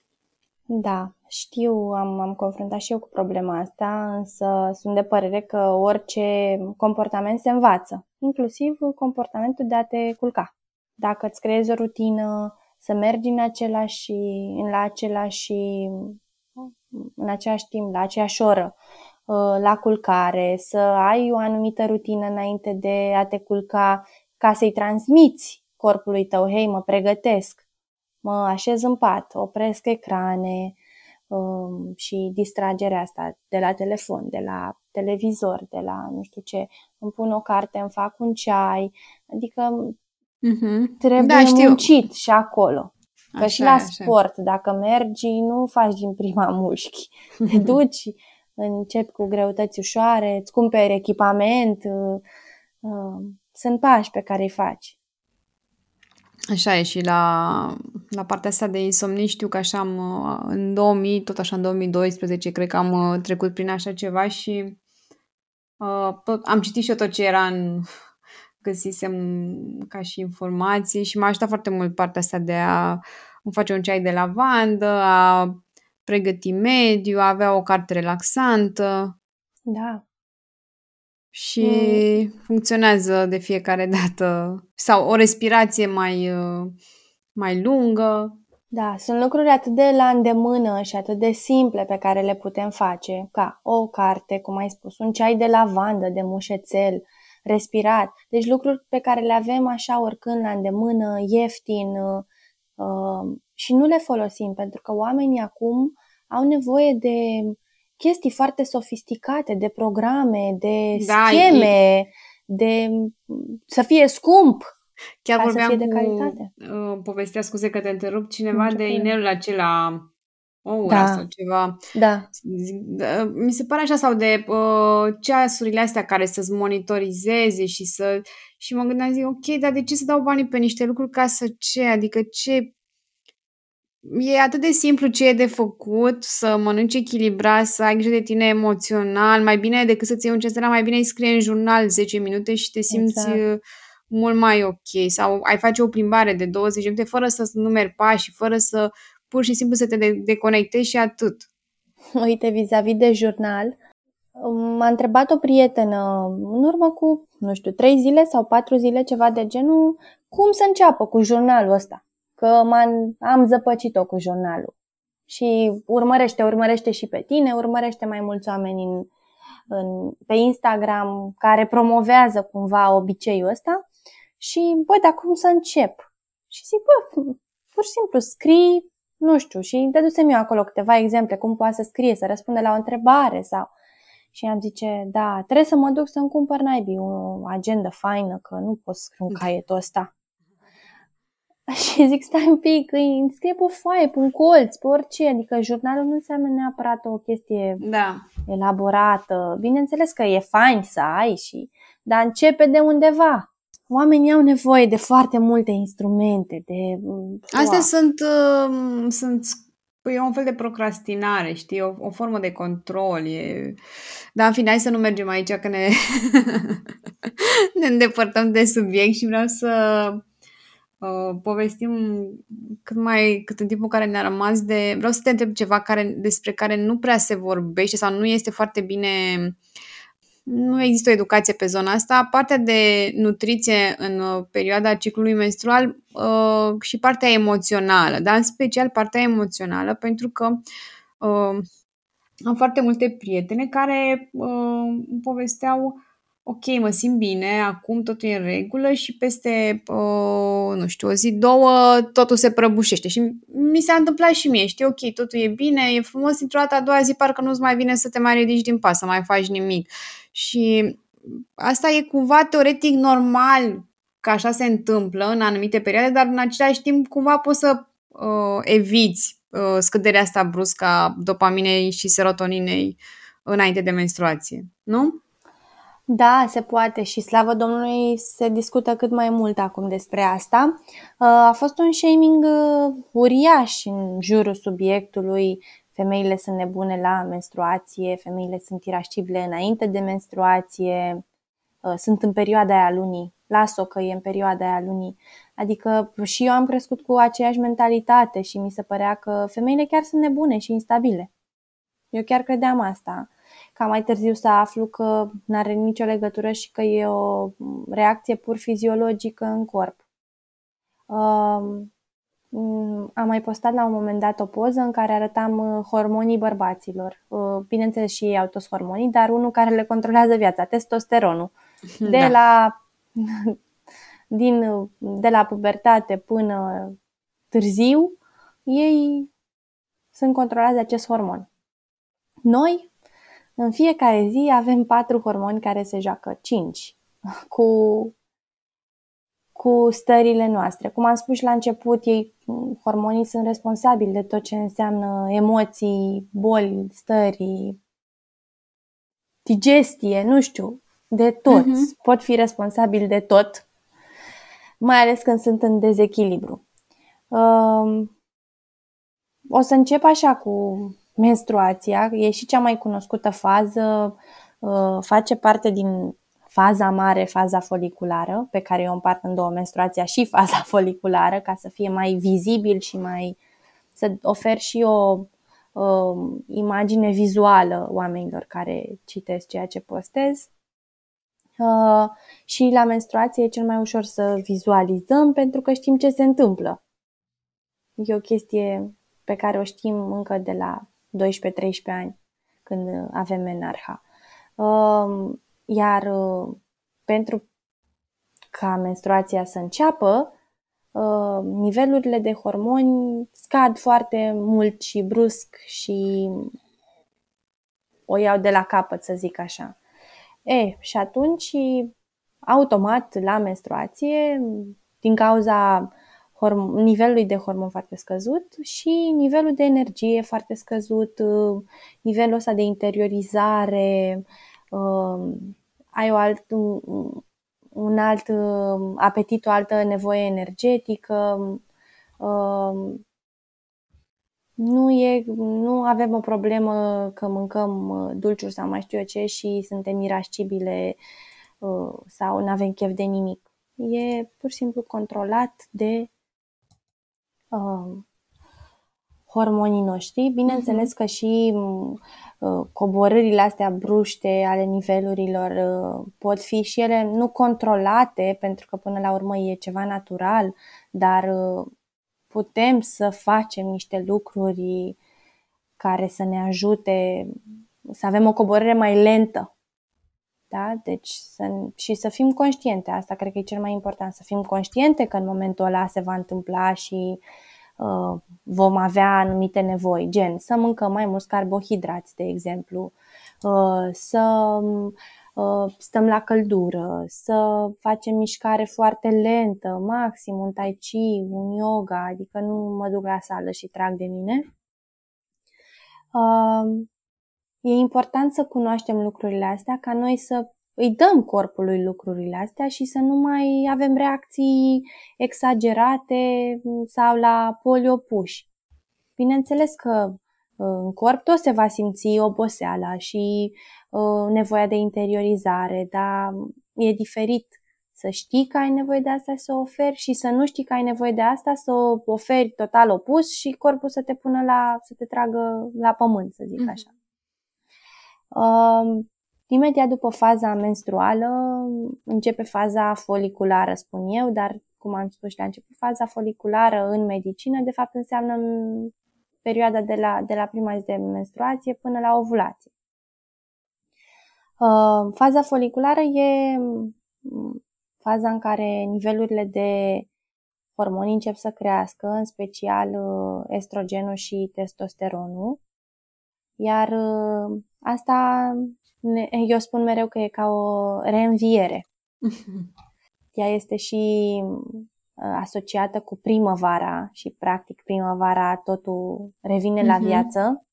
S2: Da, știu, am, am confruntat și eu cu problema asta, însă sunt de părere că orice comportament se învață, inclusiv comportamentul de a te culca. Dacă îți creezi o rutină, să mergi în același, la același, în același timp, la aceeași oră, uh, la culcare, să ai o anumită rutină înainte de a te culca ca să-i transmiți corpului tău, hei, mă pregătesc, mă așez în pat, opresc ecrane, um, și distragerea asta de la telefon, de la televizor, de la nu știu ce, îmi pun o carte, îmi fac un ceai, adică mm-hmm. trebuie da, știu. muncit și acolo. Că așa, și la așa. sport, dacă mergi, nu faci din prima mușchi. Te duci, începi cu greutăți ușoare, îți cumperi echipament, uh, uh, sunt pași pe care îi faci.
S1: Așa e și la, la partea asta de insomnie știu că așa am, în 2000, tot așa în 2012, cred că am uh, trecut prin așa ceva și uh, tot, am citit și eu tot ce era în, găsisem ca și informații și m-a ajutat foarte mult partea asta de a îmi face un ceai de lavandă, a pregăti mediu, a avea o carte relaxantă.
S2: Da
S1: și mm. funcționează de fiecare dată sau o respirație mai, uh, mai lungă.
S2: Da, sunt lucruri atât de la îndemână și atât de simple pe care le putem face, ca o carte, cum ai spus, un ceai de lavandă, de mușețel, respirat. Deci lucruri pe care le avem așa oricând la îndemână, ieftin uh, și nu le folosim pentru că oamenii acum au nevoie de chestii foarte sofisticate, de programe, de da, scheme, e... de să fie scump.
S1: Chiar ca vorbeam să fie de calitate. cu, uh, povestea, scuze că te întrerup, cineva de inelul acela o oră da. sau ceva.
S2: Da.
S1: Mi se pare așa, sau de uh, ceasurile astea care să-ți monitorizeze și să... Și mă gândeam, zic, ok, dar de ce să dau banii pe niște lucruri ca să ce? Adică ce... E atât de simplu ce e de făcut, să mănânci echilibrat, să ai grijă de tine emoțional, mai bine decât să-ți iei un cestăra, mai bine îi scrie în jurnal 10 minute și te simți exact. Uh, mult mai ok. Sau ai face o plimbare de 20 minute fără să numeri pași, fără să pur și simplu să te deconectezi și atât.
S2: Uite, vis-a-vis de jurnal, m-a întrebat o prietenă în urmă cu, nu știu, trei zile sau patru zile, ceva de genul, cum să înceapă cu jurnalul ăsta. Că m-am, am zăpăcit-o cu jurnalul. Și urmărește, urmărește și pe tine, urmărește mai mulți oameni în, în, pe Instagram care promovează cumva obiceiul ăsta și, bă, dar cum să încep? Și zic, bă, pur și simplu scrii nu știu, și dădusem eu acolo câteva exemple, cum poate să scrie, să răspunde la o întrebare sau... Și am zice, da, trebuie să mă duc să-mi cumpăr naibii o agenda faină, că nu pot scrie un caietul ăsta. Și zic, stai un pic, îi scrie pe o foaie, pe un colț, pe orice. Adică jurnalul nu înseamnă neapărat o chestie
S1: da.
S2: elaborată. Bineînțeles că e fain să ai și, dar începe de undeva oamenii au nevoie de foarte multe instrumente. De,
S1: mm, Astea sunt, uh, sunt Păi e un fel de procrastinare, știi, o, o formă de control. E... Dar, în fine, hai să nu mergem aici, că ne, ne îndepărtăm de subiect și vreau să uh, povestim cât mai, cât în timpul care ne-a rămas de... Vreau să te întreb ceva care, despre care nu prea se vorbește sau nu este foarte bine nu există o educație pe zona asta. Partea de nutriție în uh, perioada ciclului menstrual uh, și partea emoțională, dar în special partea emoțională, pentru că uh, am foarte multe prietene care uh, povesteau ok, mă simt bine, acum totul e în regulă și peste, uh, nu știu, o zi, două, totul se prăbușește. Și mi s-a întâmplat și mie, știi, ok, totul e bine, e frumos, dintr-o dată a doua zi parcă nu-ți mai vine să te mai ridici din pas, să mai faci nimic. Și asta e cumva teoretic normal că așa se întâmplă în anumite perioade, dar în același timp cumva poți să uh, eviți uh, scăderea asta bruscă a dopaminei și serotoninei înainte de menstruație, nu?
S2: Da, se poate și slavă Domnului se discută cât mai mult acum despre asta. Uh, a fost un shaming uh, uriaș în jurul subiectului. Femeile sunt nebune la menstruație, femeile sunt irascibile înainte de menstruație, uh, sunt în perioada aia lunii, las-o că e în perioada aia lunii. Adică și eu am crescut cu aceeași mentalitate și mi se părea că femeile chiar sunt nebune și instabile. Eu chiar credeam asta ca mai târziu să aflu că nu are nicio legătură și că e o reacție pur fiziologică în corp. Um, am mai postat la un moment dat o poză în care arătam uh, hormonii bărbaților. Uh, bineînțeles și ei au toți hormonii, dar unul care le controlează viața, testosteronul. De da. la din, de la pubertate până târziu, ei sunt controlați de acest hormon. Noi în fiecare zi avem patru hormoni care se joacă, cinci, cu, cu stările noastre. Cum am spus și la început, ei, hormonii sunt responsabili de tot ce înseamnă emoții, boli, stări, digestie, nu știu, de tot. Uh-huh. Pot fi responsabili de tot, mai ales când sunt în dezechilibru. Um, o să încep așa cu menstruația, e și cea mai cunoscută fază, uh, face parte din faza mare, faza foliculară, pe care eu împart în două, menstruația și faza foliculară, ca să fie mai vizibil și mai să ofer și o uh, imagine vizuală oamenilor care citesc ceea ce postez. Uh, și la menstruație e cel mai ușor să vizualizăm pentru că știm ce se întâmplă. E o chestie pe care o știm încă de la 12-13 ani când avem menarha. Um, iar uh, pentru ca menstruația să înceapă, uh, nivelurile de hormoni scad foarte mult și brusc și o iau de la capăt, să zic așa. E, și atunci, automat, la menstruație, din cauza horm- nivelului de hormon foarte scăzut și nivelul de energie foarte scăzut, uh, nivelul ăsta de interiorizare, uh, ai o alt, un alt uh, apetit, o altă nevoie energetică. Uh, nu, e, nu avem o problemă că mâncăm uh, dulciuri sau mai știu eu ce și suntem irascibile sau nu avem chef de nimic. E pur și simplu controlat de uh, hormonii noștri. Bineînțeles uh-huh. că și uh, coborârile astea bruște ale nivelurilor uh, pot fi și ele nu controlate, pentru că până la urmă e ceva natural, dar uh, putem să facem niște lucruri care să ne ajute să avem o coborâre mai lentă. Da? Deci să, și să fim conștiente, asta cred că e cel mai important, să fim conștiente că în momentul ăla se va întâmpla și uh, Uh, vom avea anumite nevoi, gen să mâncăm mai mulți carbohidrați, de exemplu, uh, să uh, stăm la căldură, să facem mișcare foarte lentă, maxim un tai chi, un yoga, adică nu mă duc la sală și trag de mine. E important să cunoaștem lucrurile astea ca noi să îi dăm corpului lucrurile astea și să nu mai avem reacții exagerate sau la poli opuși. Bineînțeles că uh, în corp tot se va simți oboseala și uh, nevoia de interiorizare, dar e diferit să știi că ai nevoie de asta să o oferi și să nu știi că ai nevoie de asta să o oferi total opus și corpul să te pună la, să te tragă la pământ, să zic așa. Mm-hmm. Imediat după faza menstruală începe faza foliculară, spun eu, dar cum am spus și la început, faza foliculară în medicină de fapt înseamnă perioada de la, de la prima zi de menstruație până la ovulație. Uh, faza foliculară e mm, faza în care nivelurile de hormoni încep să crească, în special uh, estrogenul și testosteronul. Iar uh, asta eu spun mereu că e ca o reînviere. Ea este și uh, asociată cu primăvara și practic primăvara totul revine la mhm. viață.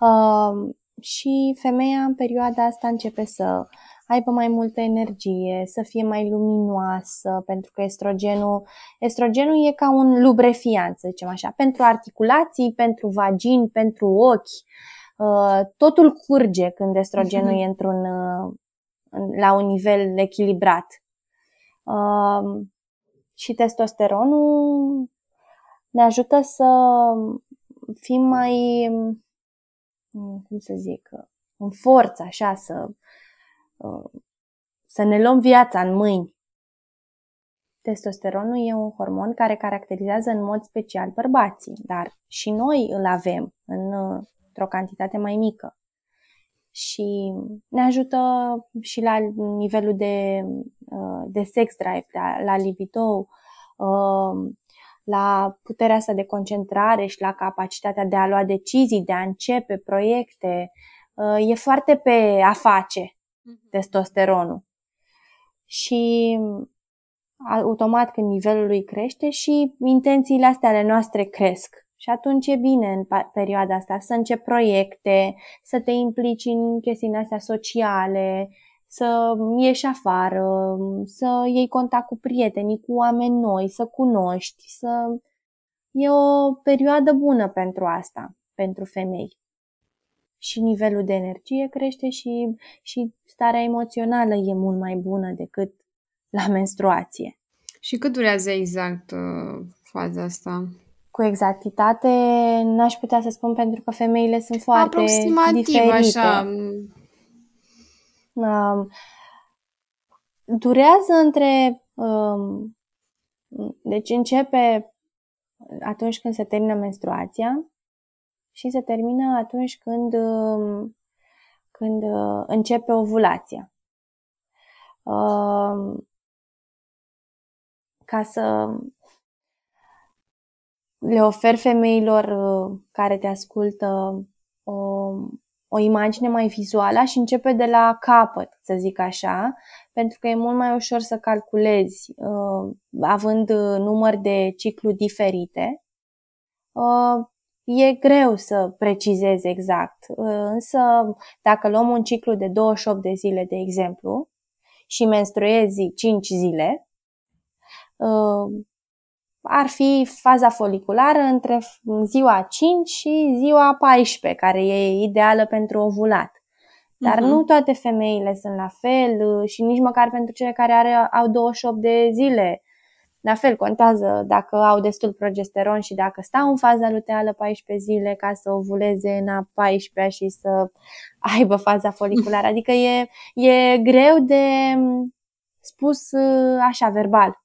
S2: Uh, și femeia în perioada asta începe să aibă mai multă energie, să fie mai luminoasă, pentru că estrogenul, estrogenul e ca un lubrefiant, să zicem așa, pentru articulații, pentru vagini, pentru ochi. Uh, totul curge când estrogenul uh-huh. e într-un, uh, la un nivel echilibrat. Uh, și testosteronul ne ajută să fim mai, mm, cum să zic, în forță, așa, să, să ne luăm viața în mâini. Testosteronul e un hormon care caracterizează în mod special bărbații, dar și noi îl avem în într-o cantitate mai mică. Și ne ajută și la nivelul de, uh, de sex drive, la libido, uh, la puterea asta de concentrare și la capacitatea de a lua decizii, de a începe proiecte. Uh, e foarte pe a face mhm. testosteronul. Și automat când nivelul lui crește și intențiile astea ale noastre cresc. Și atunci e bine în perioada asta să începi proiecte, să te implici în chestiile astea sociale, să ieși afară, să iei contact cu prietenii, cu oameni noi, să cunoști, să... E o perioadă bună pentru asta, pentru femei. Și nivelul de energie crește și, și starea emoțională e mult mai bună decât la menstruație.
S1: Și cât durează exact uh, faza asta?
S2: Cu exactitate n-aș putea să spun pentru că femeile sunt foarte
S1: Aproximativ,
S2: diferite.
S1: așa.
S2: Um, durează între... Um, deci începe atunci când se termină menstruația și se termină atunci când, um, când uh, începe ovulația. Um, ca să le ofer femeilor uh, care te ascultă o, o imagine mai vizuală și începe de la capăt, să zic așa, pentru că e mult mai ușor să calculezi uh, având uh, număr de ciclu diferite. Uh, e greu să precizezi exact, uh, însă dacă luăm un ciclu de 28 de zile, de exemplu, și menstruezi 5 zile, uh, ar fi faza foliculară între ziua 5 și ziua 14, care e ideală pentru ovulat. Dar uh-huh. nu toate femeile sunt la fel uh, și nici măcar pentru cele care are, au 28 de zile. La fel, contează dacă au destul progesteron și dacă stau în faza luteală 14 zile ca să ovuleze în a 14 și să aibă faza foliculară. Adică e, e greu de mm, spus uh, așa, verbal.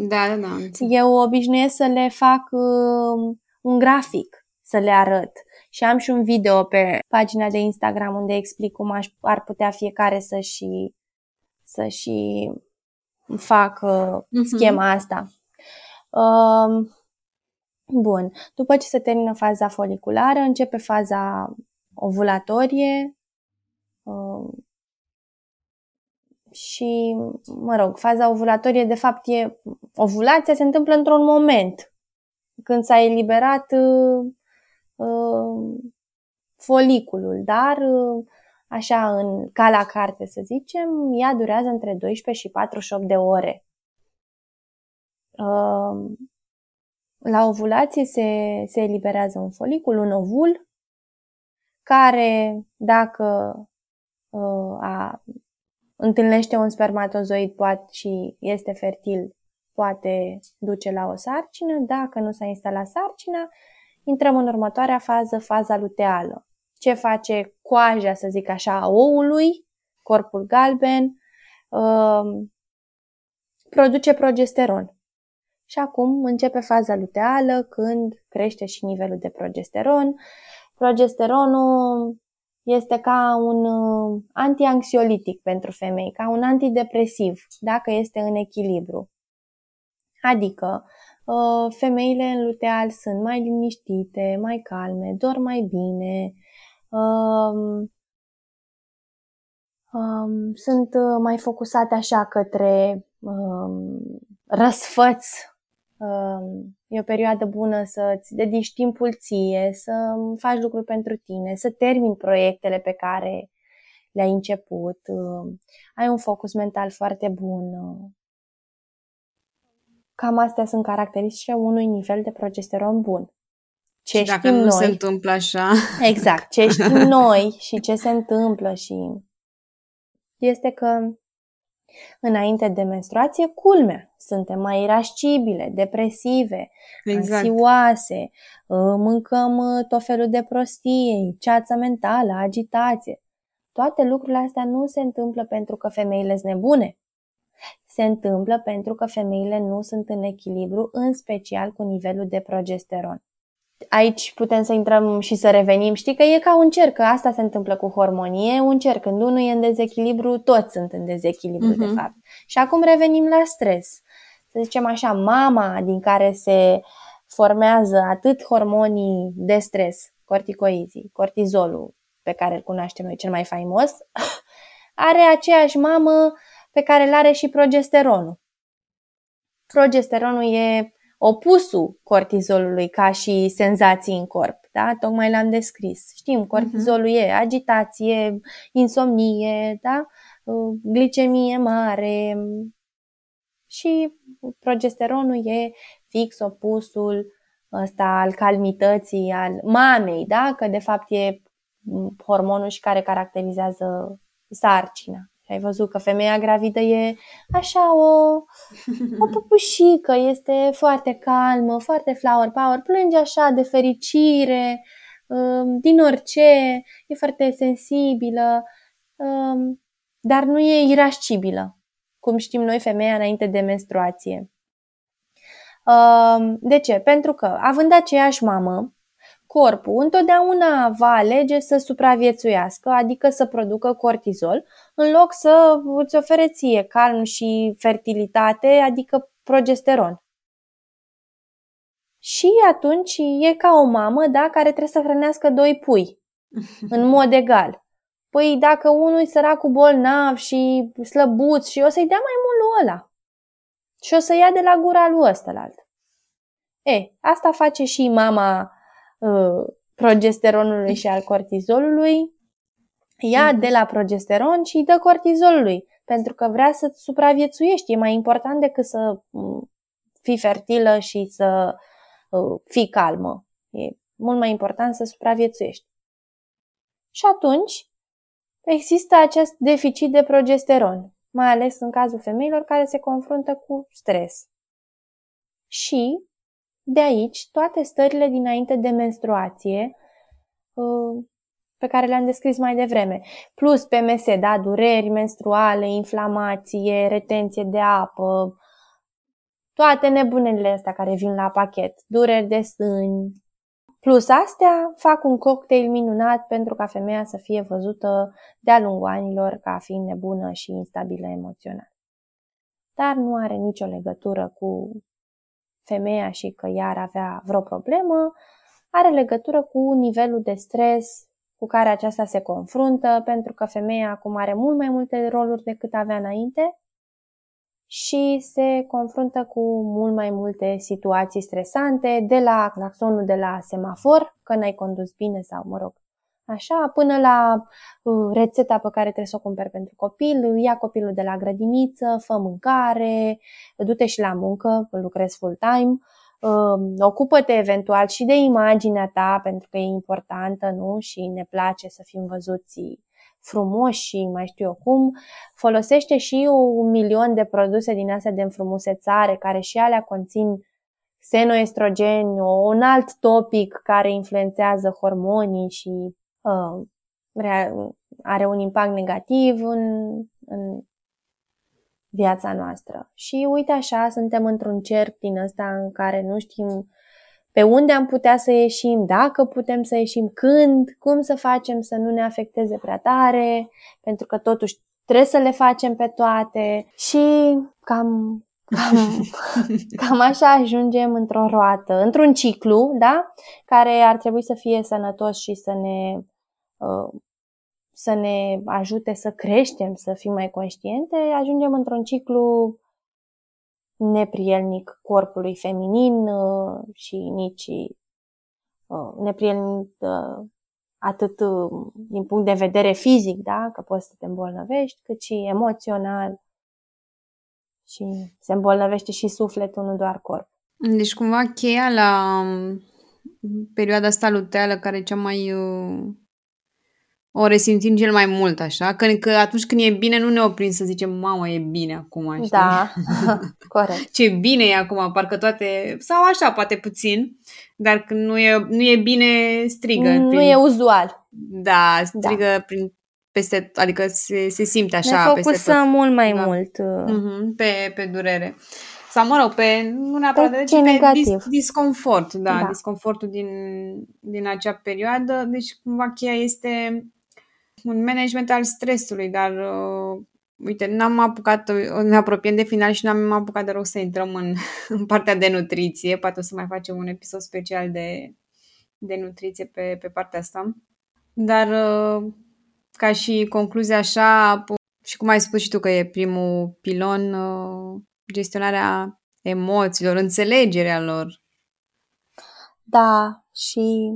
S1: Da, da, da.
S2: Eu obișnuiesc să le fac uh, un grafic, să le arăt. Și am și un video pe pagina de Instagram unde explic cum aș, ar putea fiecare să și, să și fac uh, uh-huh. schema asta. Uh, bun. După ce se termină faza foliculară, începe faza ovulatorie. Uh, și, mă rog, faza ovulatorie, de fapt, e ovulația se întâmplă într-un moment. Când s-a eliberat uh, uh, foliculul, dar uh, așa în ca la carte să zicem, ea durează între 12 și 48 de ore. Uh, la ovulație se, se eliberează un folicul, un ovul, care dacă uh, a întâlnește un spermatozoid poate și este fertil, poate duce la o sarcină. Dacă nu s-a instalat sarcina, intrăm în următoarea fază, faza luteală. Ce face coaja, să zic așa, a oului, corpul galben, um, produce progesteron. Și acum începe faza luteală când crește și nivelul de progesteron. Progesteronul este ca un uh, antianxiolitic pentru femei, ca un antidepresiv, dacă este în echilibru. Adică, uh, femeile în luteal sunt mai liniștite, mai calme, dorm mai bine, um, um, sunt uh, mai focusate așa către um, răsfăț e o perioadă bună să-ți dedici timpul ție, să faci lucruri pentru tine, să termini proiectele pe care le-ai început, ai un focus mental foarte bun. Cam astea sunt caracteristice unui nivel de progesteron bun.
S1: Ce și dacă nu noi, se întâmplă așa.
S2: Exact, ce știm noi și ce se întâmplă și este că Înainte de menstruație, culmea, suntem mai irascibile, depresive, exact. ansioase, ă, mâncăm ă, tot felul de prostie, ceață mentală, agitație. Toate lucrurile astea nu se întâmplă pentru că femeile sunt nebune. Se întâmplă pentru că femeile nu sunt în echilibru, în special cu nivelul de progesteron aici putem să intrăm și să revenim. Știi că e ca un cerc, că asta se întâmplă cu hormonii. E un cerc. Când unul e în dezechilibru, toți sunt în dezechilibru, uh-huh. de mhm. fapt. Și acum revenim la stres. Să zicem așa, mama din care se formează atât hormonii de stres, corticoizii, cortizolul, pe care îl cunoaștem noi cel mai faimos, are aceeași mamă pe care îl are și progesteronul. Progesteronul e opusul cortizolului ca și senzații în corp. Da? Tocmai l-am descris. Știm, cortizolul uh-huh. e agitație, insomnie, da? Uh, glicemie mare și progesteronul e fix opusul ăsta al calmității, al mamei, da? că de fapt e hormonul și care caracterizează sarcina. Și ai văzut că femeia gravidă e așa o, o păpușică, este foarte calmă, foarte flower power, plânge așa de fericire, um, din orice, e foarte sensibilă, um, dar nu e irascibilă, cum știm noi femeia înainte de menstruație. Um, de ce? Pentru că, având aceeași mamă, corpul întotdeauna va alege să supraviețuiască, adică să producă cortizol, în loc să îți ofere ție calm și fertilitate, adică progesteron. Și atunci e ca o mamă da, care trebuie să hrănească doi pui. în mod egal. Păi dacă unul e săracul bolnav și slăbuț și o să-i dea mai mult lui ăla. Și o să ia de la gura lui ăstălalt. E, asta face și mama uh, progesteronului și al cortizolului. Ia mm-hmm. de la progesteron și îi dă cortizolului, pentru că vrea să supraviețuiești. E mai important decât să mm, fii fertilă și să uh, fii calmă. E mult mai important să supraviețuiești. Și atunci există acest deficit de progesteron, mai ales în cazul femeilor care se confruntă cu stres. Și de aici toate stările dinainte de menstruație uh, pe care le-am descris mai devreme. Plus PMS, da, dureri menstruale, inflamație, retenție de apă, toate nebunele astea care vin la pachet, dureri de sâni. Plus astea fac un cocktail minunat pentru ca femeia să fie văzută de-a lungul anilor ca fiind nebună și instabilă emoțional. Dar nu are nicio legătură cu femeia și că ea ar avea vreo problemă, are legătură cu nivelul de stres cu care aceasta se confruntă, pentru că femeia acum are mult mai multe roluri decât avea înainte și se confruntă cu mult mai multe situații stresante, de la claxonul de la semafor, că n-ai condus bine sau, mă rog, așa, până la uh, rețeta pe care trebuie să o cumperi pentru copil, ia copilul de la grădiniță, fă mâncare, du-te și la muncă, lucrezi full-time, uh, ocupă-te eventual și de imaginea ta, pentru că e importantă, nu? Și ne place să fim văzuți frumoși și mai știu eu cum, folosește și un milion de produse din astea de înfrumusețare, care și alea conțin xenoestrogeni, un alt topic care influențează hormonii și uh, are un impact negativ în, în viața noastră. Și uite așa, suntem într-un cerc din ăsta în care nu știm pe unde am putea să ieșim, dacă putem să ieșim, când, cum să facem să nu ne afecteze prea tare, pentru că totuși trebuie să le facem pe toate și cam, cam, cam așa ajungem într-o roată, într-un ciclu, da? Care ar trebui să fie sănătos și să ne, uh, să ne ajute să creștem, să fim mai conștiente, ajungem într-un ciclu neprielnic corpului feminin uh, și nici uh, neprielnic uh, atât din punct de vedere fizic, da, că poți să te îmbolnăvești, cât și emoțional și se îmbolnăvește și sufletul, nu doar corp.
S1: Deci cumva cheia la um, perioada asta luteală care e cea mai o resimțim cel mai mult, așa, că, că atunci când e bine nu ne oprim să zicem, mamă, e bine acum, știi?
S2: Da, corect.
S1: Ce bine e acum, parcă toate, sau așa, poate puțin, dar când nu e, nu e bine, strigă.
S2: Nu prin, e uzual.
S1: Da, strigă da. prin peste, adică se, se simte așa
S2: ne peste tot. mult mai da. mult.
S1: Uh-huh, pe, pe durere. Sau, mă rog, pe, nu neapărat
S2: pe, ce pe dis,
S1: disconfort, da, da, disconfortul din, din acea perioadă. Deci, cumva, cheia este un management al stresului, dar uh, uite, n-am apucat, ne apropiem de final și n-am apucat de rog să intrăm în, în partea de nutriție. Poate o să mai facem un episod special de, de nutriție pe, pe partea asta. Dar uh, ca și concluzie așa, și cum ai spus și tu că e primul pilon, uh, gestionarea emoțiilor, înțelegerea lor.
S2: Da, și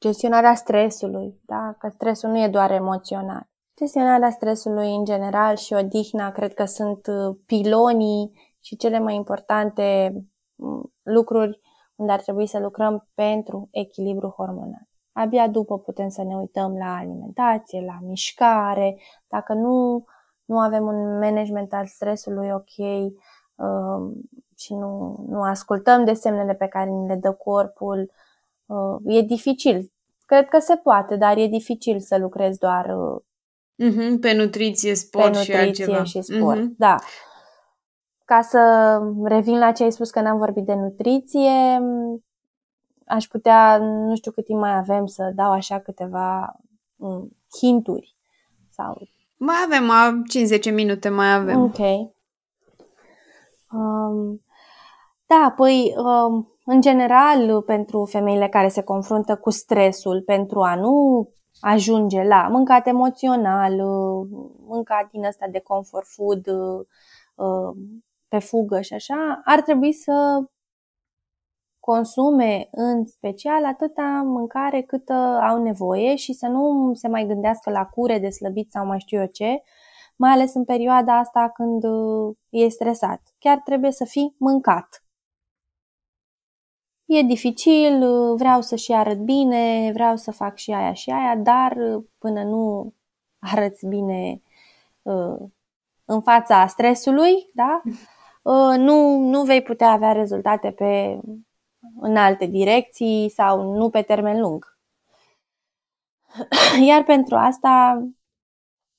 S2: gestionarea stresului, da? că stresul nu e doar emoțional. Gestionarea stresului în general și odihna cred că sunt uh, pilonii și cele mai importante mm, lucruri unde ar trebui să lucrăm pentru echilibru hormonal. Abia după putem să ne uităm la alimentație, la mișcare. Dacă nu, nu avem un management al stresului ok uh, și nu, nu ascultăm de semnele pe care ni le dă corpul, uh, e dificil. Cred că se poate, dar e dificil să lucrezi doar
S1: uh-huh, pe nutriție, sport pe nutriție și altceva.
S2: și sport, uh-huh. da. Ca să revin la ce ai spus că n-am vorbit de nutriție, aș putea, nu știu cât timp mai avem, să dau așa câteva um, hinturi. Sau...
S1: Mai avem, 5-10 minute mai avem.
S2: Ok. Um, da, păi um, în general, pentru femeile care se confruntă cu stresul, pentru a nu ajunge la mâncat emoțional, mâncat din ăsta de comfort food, pe fugă și așa, ar trebui să consume în special atâta mâncare cât au nevoie și să nu se mai gândească la cure de slăbit sau mai știu eu ce, mai ales în perioada asta când e stresat. Chiar trebuie să fii mâncat. E dificil, vreau să și arăt bine, vreau să fac și aia și aia, dar până nu arăți bine în fața stresului, da? nu, nu vei putea avea rezultate pe în alte direcții sau nu pe termen lung. Iar pentru asta,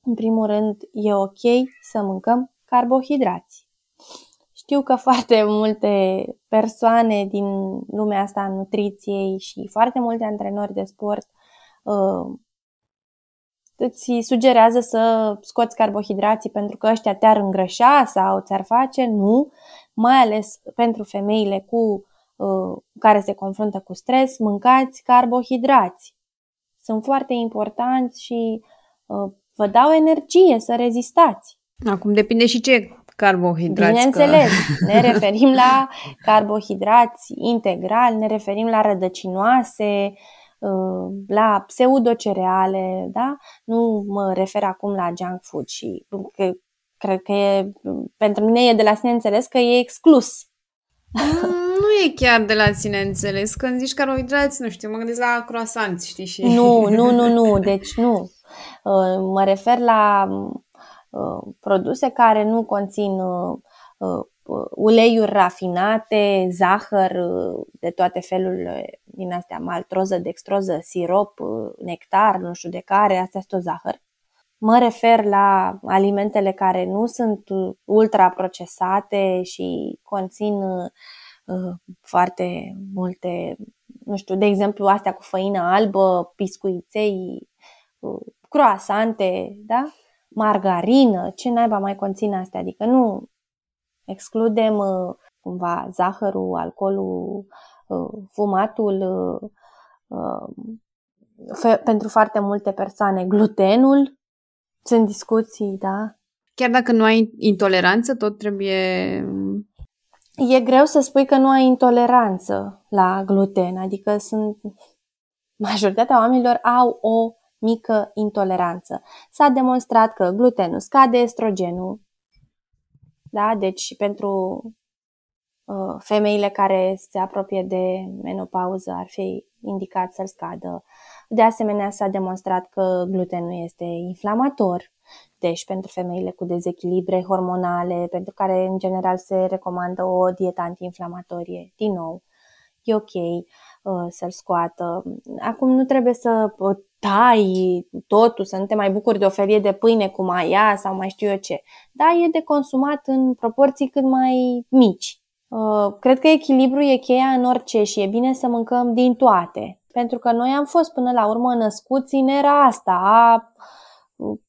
S2: în primul rând, e ok să mâncăm carbohidrați. Știu că foarte multe persoane din lumea asta a nutriției și foarte multe antrenori de sport uh, îți sugerează să scoți carbohidrații pentru că ăștia te-ar îngrășa sau ți-ar face. Nu, mai ales pentru femeile cu Uh, care se confruntă cu stres, mâncați carbohidrați. Sunt foarte importanți și uh, vă dau energie să rezistați.
S1: Acum depinde și ce carbohidrați.
S2: Bineînțeles, că... ne referim la carbohidrați integral, ne referim la rădăcinoase, uh, la pseudocereale, da? Nu mă refer acum la junk food și că, cred că e, pentru mine e de la sine înțeles că e exclus
S1: nu e chiar de la sine înțeles. Când zici carbohidrați, nu știu, mă gândesc la croissant, știi? Și...
S2: Nu, nu, nu, nu, deci nu. Uh, mă refer la uh, produse care nu conțin uh, uleiuri rafinate, zahăr de toate felurile din astea, maltroză, dextroză, sirop, nectar, nu știu de care, astea sunt tot zahăr. Mă refer la alimentele care nu sunt ultraprocesate și conțin uh, foarte multe, nu știu, de exemplu, astea cu făină albă, biscuiței, uh, croasante, da? Margarină, ce naiba mai conține astea? Adică nu excludem uh, cumva zahărul, alcoolul, uh, fumatul, uh, uh pentru foarte multe persoane glutenul, sunt discuții, da.
S1: Chiar dacă nu ai intoleranță, tot trebuie...
S2: E greu să spui că nu ai intoleranță la gluten, adică sunt... Majoritatea oamenilor au o mică intoleranță. S-a demonstrat că glutenul scade estrogenul, da? Deci pentru uh, femeile care se apropie de menopauză ar fi indicat să-l scadă. De asemenea, s-a demonstrat că glutenul este inflamator, deci pentru femeile cu dezechilibre hormonale, pentru care în general se recomandă o dietă antiinflamatorie. Din nou, e ok uh, să-l scoată. Acum nu trebuie să tai totul, să nu te mai bucuri de o felie de pâine cu maia sau mai știu eu ce. Da, e de consumat în proporții cât mai mici. Uh, cred că echilibru e cheia în orice și e bine să mâncăm din toate. Pentru că noi am fost până la urmă născuți în era asta a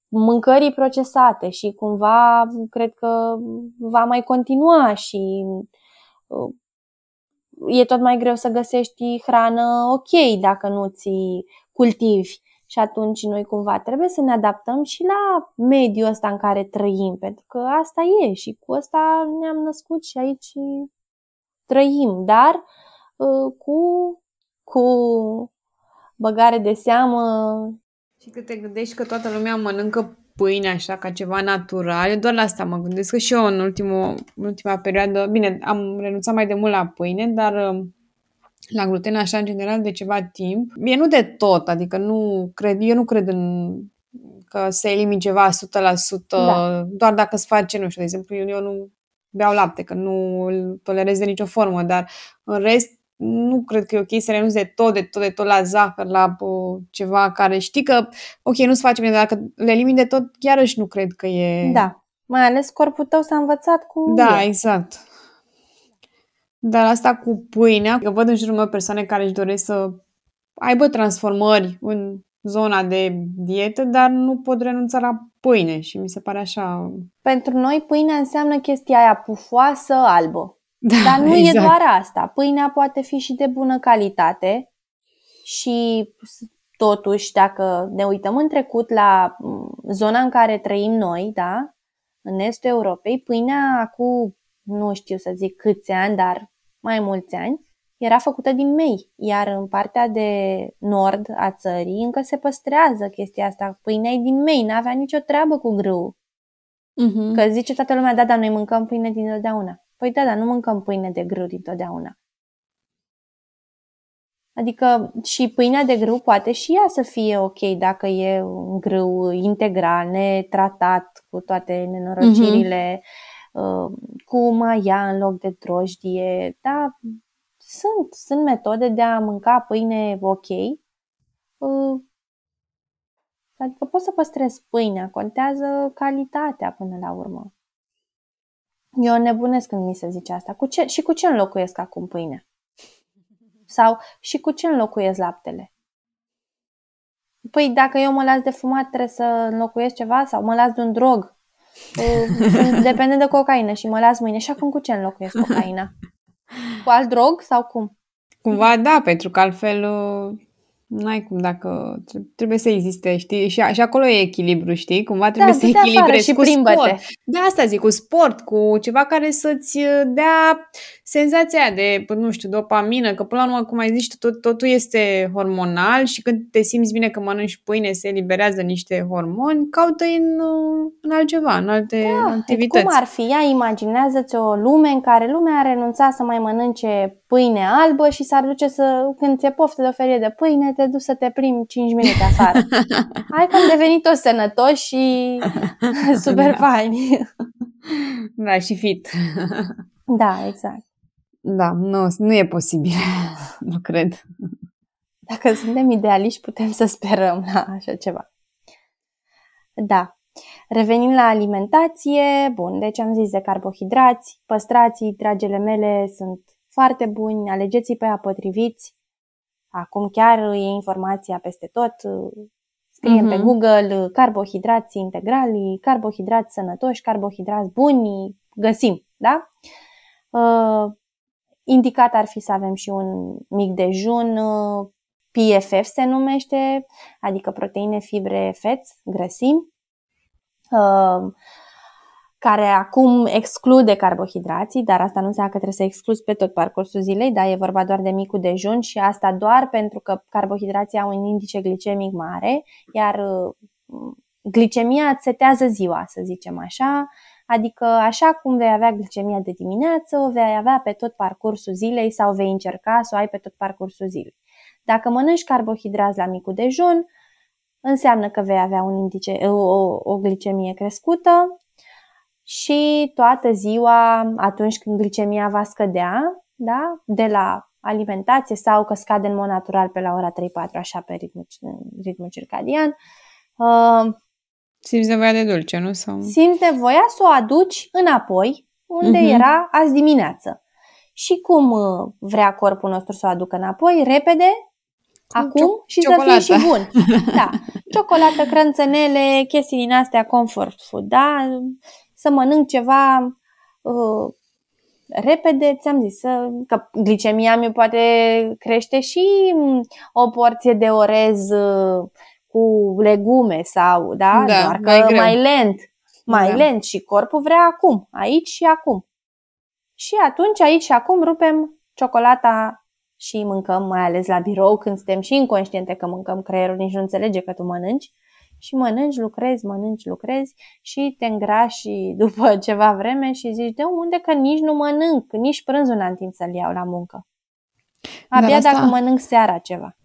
S2: mâncării procesate și cumva cred că va mai continua și uh, e tot mai greu să găsești hrană ok dacă nu ți cultivi. Și atunci noi cumva trebuie să ne adaptăm și la mediul ăsta în care trăim, pentru că asta e și cu asta ne-am născut și aici trăim, dar uh, cu cu băgare de seamă.
S1: Și că te gândești că toată lumea mănâncă pâine așa ca ceva natural, doar la asta mă gândesc că și eu în ultimul, ultima perioadă, bine, am renunțat mai de mult la pâine, dar um, la gluten așa în general de ceva timp. E nu de tot, adică nu cred, eu nu cred în că se elimini ceva 100% da. doar dacă îți face, nu știu, de exemplu, eu, eu nu beau lapte, că nu îl tolerez de nicio formă, dar în rest nu cred că e ok să renunți de tot, de tot, de tot la zahăr, la uh, ceva care știi că, ok, nu-ți face bine, dar dacă le elimini de tot, chiar și nu cred că e...
S2: Da, mai ales corpul tău s-a învățat cu...
S1: Da, el. exact. Dar asta cu pâinea, că văd în jurul meu persoane care își doresc să aibă transformări în zona de dietă, dar nu pot renunța la pâine și mi se pare așa...
S2: Pentru noi pâinea înseamnă chestia aia pufoasă, albă. Da, Dar nu exact. e doar asta. Pâinea poate fi și de bună calitate și totuși, dacă ne uităm în trecut la mm, zona în care trăim noi, da, în estul Europei, pâinea cu, nu știu să zic câți ani, dar mai mulți ani, era făcută din mei, iar în partea de nord a țării încă se păstrează chestia asta. Pâinea e din mei, n-avea nicio treabă cu grâu. Uh-huh. Că zice toată lumea, da, dar noi mâncăm pâine din totdeauna. Păi da, dar nu mâncăm pâine de grâu din totdeauna. Adică și pâinea de grâu poate și ea să fie ok dacă e un grâu integral, netratat cu toate nenorocirile, uh-huh. Cu maia în loc de drojdie. Da, sunt, sunt metode de a mânca pâine ok. Uh, adică poți să păstrezi pâinea, contează calitatea până la urmă. Eu nebunesc când mi se zice asta. Cu ce, și cu ce înlocuiesc acum pâinea? Sau și cu ce înlocuiesc laptele? Păi dacă eu mă las de fumat, trebuie să înlocuiesc ceva sau mă las de un drog. Sunt dependent de cocaină și mă las mâine. Și acum cu ce înlocuiesc cocaina? Cu alt drog sau cum?
S1: Cumva da, pentru că altfel N-ai cum dacă trebuie să existe, știi? Și, și acolo e echilibru, știi? Cumva da, trebuie da, să echilibrezi
S2: și cu sport.
S1: De asta zic, cu sport, cu ceva care să-ți uh, dea senzația de, nu știu, dopamină, că până la urmă, cum ai zis, tot, totul este hormonal și când te simți bine că mănânci pâine, se eliberează niște hormoni, caută în, uh, în altceva, în alte da, activități.
S2: Cum ar fi? Ia imaginează-ți o lume în care lumea a renunțat să mai mănânce pâine albă și s-ar duce să, când ți-e poftă de o ferie de pâine, te duci să te plimbi 5 minute afară. Hai că am devenit toți sănătoși și super da. faini.
S1: Da, și fit.
S2: Da, exact.
S1: Da, nu, nu e posibil. nu cred.
S2: Dacă suntem idealiști, putem să sperăm la așa ceva. Da. Revenim la alimentație. Bun, deci am zis de carbohidrați. Păstrații, dragele mele, sunt foarte buni. Alegeți-i pe a potriviți. Acum chiar e informația peste tot. Scriem uh-huh. pe mhm. Google carbohidrați integrali, carbohidrați sănătoși, carbohidrați buni, găsim, da? Uh, indicat ar fi să avem și un mic dejun, uh, PFF se numește, adică proteine, fibre, feți, grăsimi. Uh, care acum exclude carbohidrații, dar asta nu înseamnă că trebuie să excluzi pe tot parcursul zilei, dar e vorba doar de micul dejun și asta doar pentru că carbohidrații au un indice glicemic mare, iar uh, glicemia îți setează ziua, să zicem așa, adică așa cum vei avea glicemia de dimineață, o vei avea pe tot parcursul zilei sau vei încerca să o ai pe tot parcursul zilei. Dacă mănânci carbohidrați la micul dejun, înseamnă că vei avea un indice, o, o glicemie crescută, și toată ziua, atunci când glicemia va scădea, da? de la alimentație sau că scade în mod natural pe la ora 3-4, așa pe ritmul, ritmul circadian. Uh,
S1: simți nevoia de dulce, nu? Sau...
S2: Simți nevoia să o aduci înapoi unde uh-huh. era azi dimineață. Și cum uh, vrea corpul nostru să o aducă înapoi? Repede, acum Cio- și ciocolată. să fie și bun. Da. Ciocolată, crânțenele, chestii din astea comfort food, da? Să mănânc ceva uh, repede, ți-am zis, să, că glicemia mi poate crește și o porție de orez uh, cu legume sau, da, da doar mai că greu. mai lent, mai da. lent și corpul vrea acum, aici și acum. Și atunci, aici și acum, rupem ciocolata și mâncăm, mai ales la birou, când suntem și inconștiente că mâncăm, creierul nici nu înțelege că tu mănânci și mănânci, lucrezi, mănânci, lucrezi și te îngrași după ceva vreme și zici de unde că nici nu mănânc, nici prânzul n-am timp să-l iau la muncă. Abia asta... dacă mănânc seara ceva.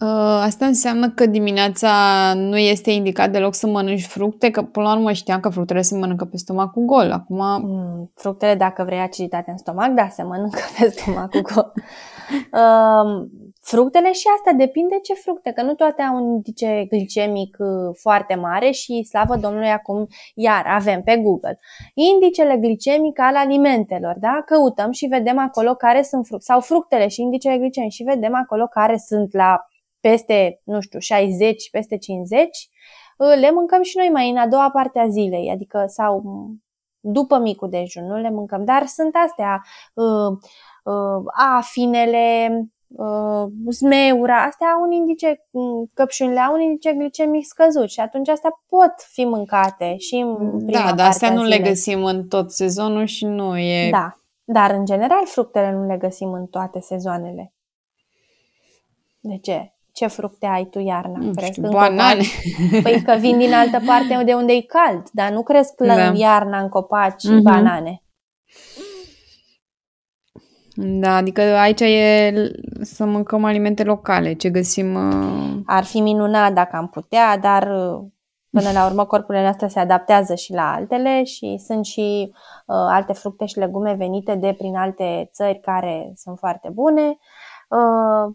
S1: Uh, asta înseamnă că dimineața nu este indicat deloc să mănânci fructe, că până la urmă știam că fructele se mănâncă pe stomacul gol. Acum... Mm,
S2: fructele, dacă vrei aciditate în stomac, da, se mănâncă pe stomacul gol. uh, fructele și asta depinde ce fructe, că nu toate au un indice glicemic uh, foarte mare și slavă Domnului acum iar avem pe Google. Indicele glicemic al alimentelor, da? Căutăm și vedem acolo care sunt fructe sau fructele și indicele glicemic și vedem acolo care sunt la peste, nu știu, 60, peste 50, uh, le mâncăm și noi mai în a doua parte a zilei, adică sau după micul dejun, nu le mâncăm, dar sunt astea, uh, afinele, uh, zmeura, astea au un indice, mm, căpșunile au un indice glicemic scăzut și atunci astea pot fi mâncate și în prima
S1: Da, dar astea nu le găsim în tot sezonul și nu e...
S2: Da, dar în general fructele nu le găsim în toate sezoanele. De ce? Ce fructe ai tu iarna?
S1: Nu cresc știu, banane.
S2: Copaci? Păi că vin din altă parte de unde e cald, dar nu cresc da. iarna în copaci mm-hmm. banane.
S1: Da, adică aici e să mâncăm alimente locale, ce găsim... Uh...
S2: Ar fi minunat dacă am putea, dar uh, până la urmă corpurile noastre se adaptează și la altele și sunt și uh, alte fructe și legume venite de prin alte țări care sunt foarte bune. Uh,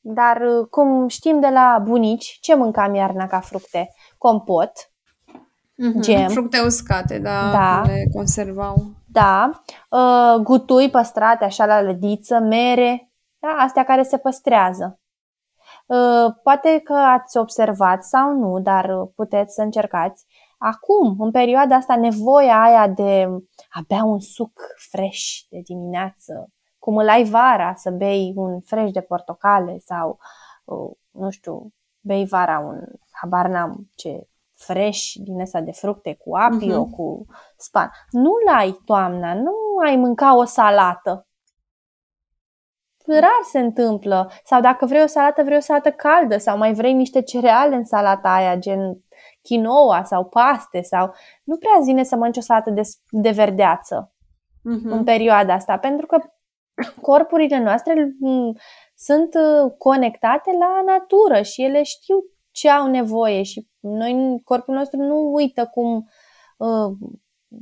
S2: dar uh, cum știm de la bunici, ce mâncam iarna ca fructe? Compot,
S1: mm-hmm. gem. Fructe uscate, da, da. le conservau.
S2: Da, uh, gutui păstrate așa la lădiță, mere, da, astea care se păstrează. Uh, poate că ați observat sau nu, dar puteți să încercați. Acum, în perioada asta, nevoia aia de a bea un suc fresh de dimineață, cum îl ai vara să bei un fresh de portocale sau, uh, nu știu, bei vara un, habar n-am ce, fresh din ăsta de fructe cu apio, uh-huh. cu span. Nu-l ai toamna, nu ai mânca o salată. Rar se întâmplă. Sau dacă vrei o salată, vrei o salată caldă sau mai vrei niște cereale în salata aia, gen quinoa sau paste sau... Nu prea zine să mănânci o salată de, de verdeață uh-huh. în perioada asta, pentru că corpurile noastre mm, sunt uh, conectate la natură și ele știu ce au nevoie și noi, corpul nostru nu uită cum uh,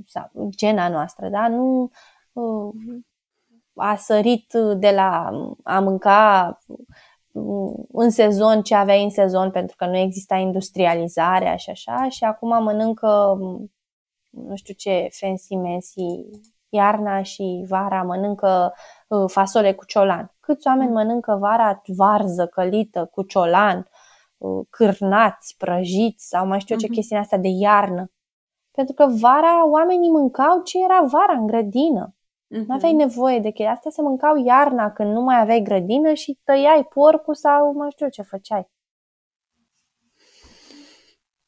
S2: sau gena noastră, da? Nu uh, a sărit de la a mânca în sezon ce aveai în sezon pentru că nu exista industrializarea și așa și acum mănâncă nu știu ce fancy mensi iarna și vara mănâncă uh, fasole cu ciolan. Câți oameni mm. mănâncă vara varză călită cu ciolan, uh, cârnați, prăjiți sau mai știu eu ce mm-hmm. chestii astea de iarnă. Pentru că vara oamenii mâncau ce era vara în grădină. Mm-hmm. Nu aveai nevoie de chestii. Astea se mâncau iarna când nu mai aveai grădină și tăiai porcul sau mai știu ce făceai.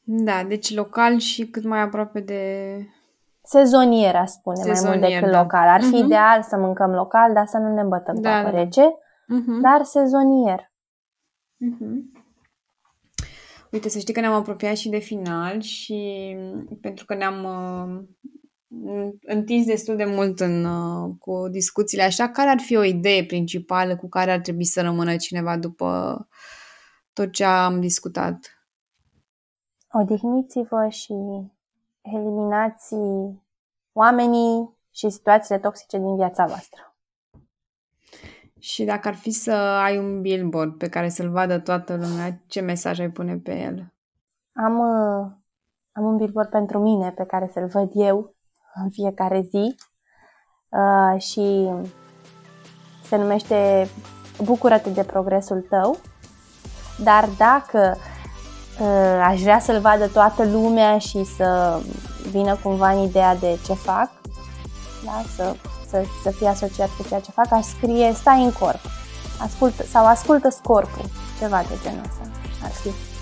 S1: Da, deci local și cât mai aproape de
S2: sezonier, aș spune, sezonier, mai mult decât da. local. Ar fi uh-huh. ideal să mâncăm local, dar să nu ne bătăm da, cu apă da. rece, uh-huh. dar sezonier. Uh-huh.
S1: Uite, să știi că ne-am apropiat și de final și pentru că ne-am uh, întins destul de mult în, uh, cu discuțiile așa, care ar fi o idee principală cu care ar trebui să rămână cineva după tot ce am discutat?
S2: Odihniți-vă și eliminați oamenii și situațiile toxice din viața voastră.
S1: Și dacă ar fi să ai un billboard pe care să-l vadă toată lumea, ce mesaj ai pune pe el?
S2: Am, uh, am un billboard pentru mine pe care să-l văd eu în fiecare zi uh, și se numește Bucură-te de progresul tău. Dar dacă Uh, aș vrea să-l vadă toată lumea și să vină cumva în ideea de ce fac, da? să, să, să fie asociat cu ceea ce fac, aș scrie stai în corp ascultă, sau ascultă corpul, ceva de genul ăsta ar fi.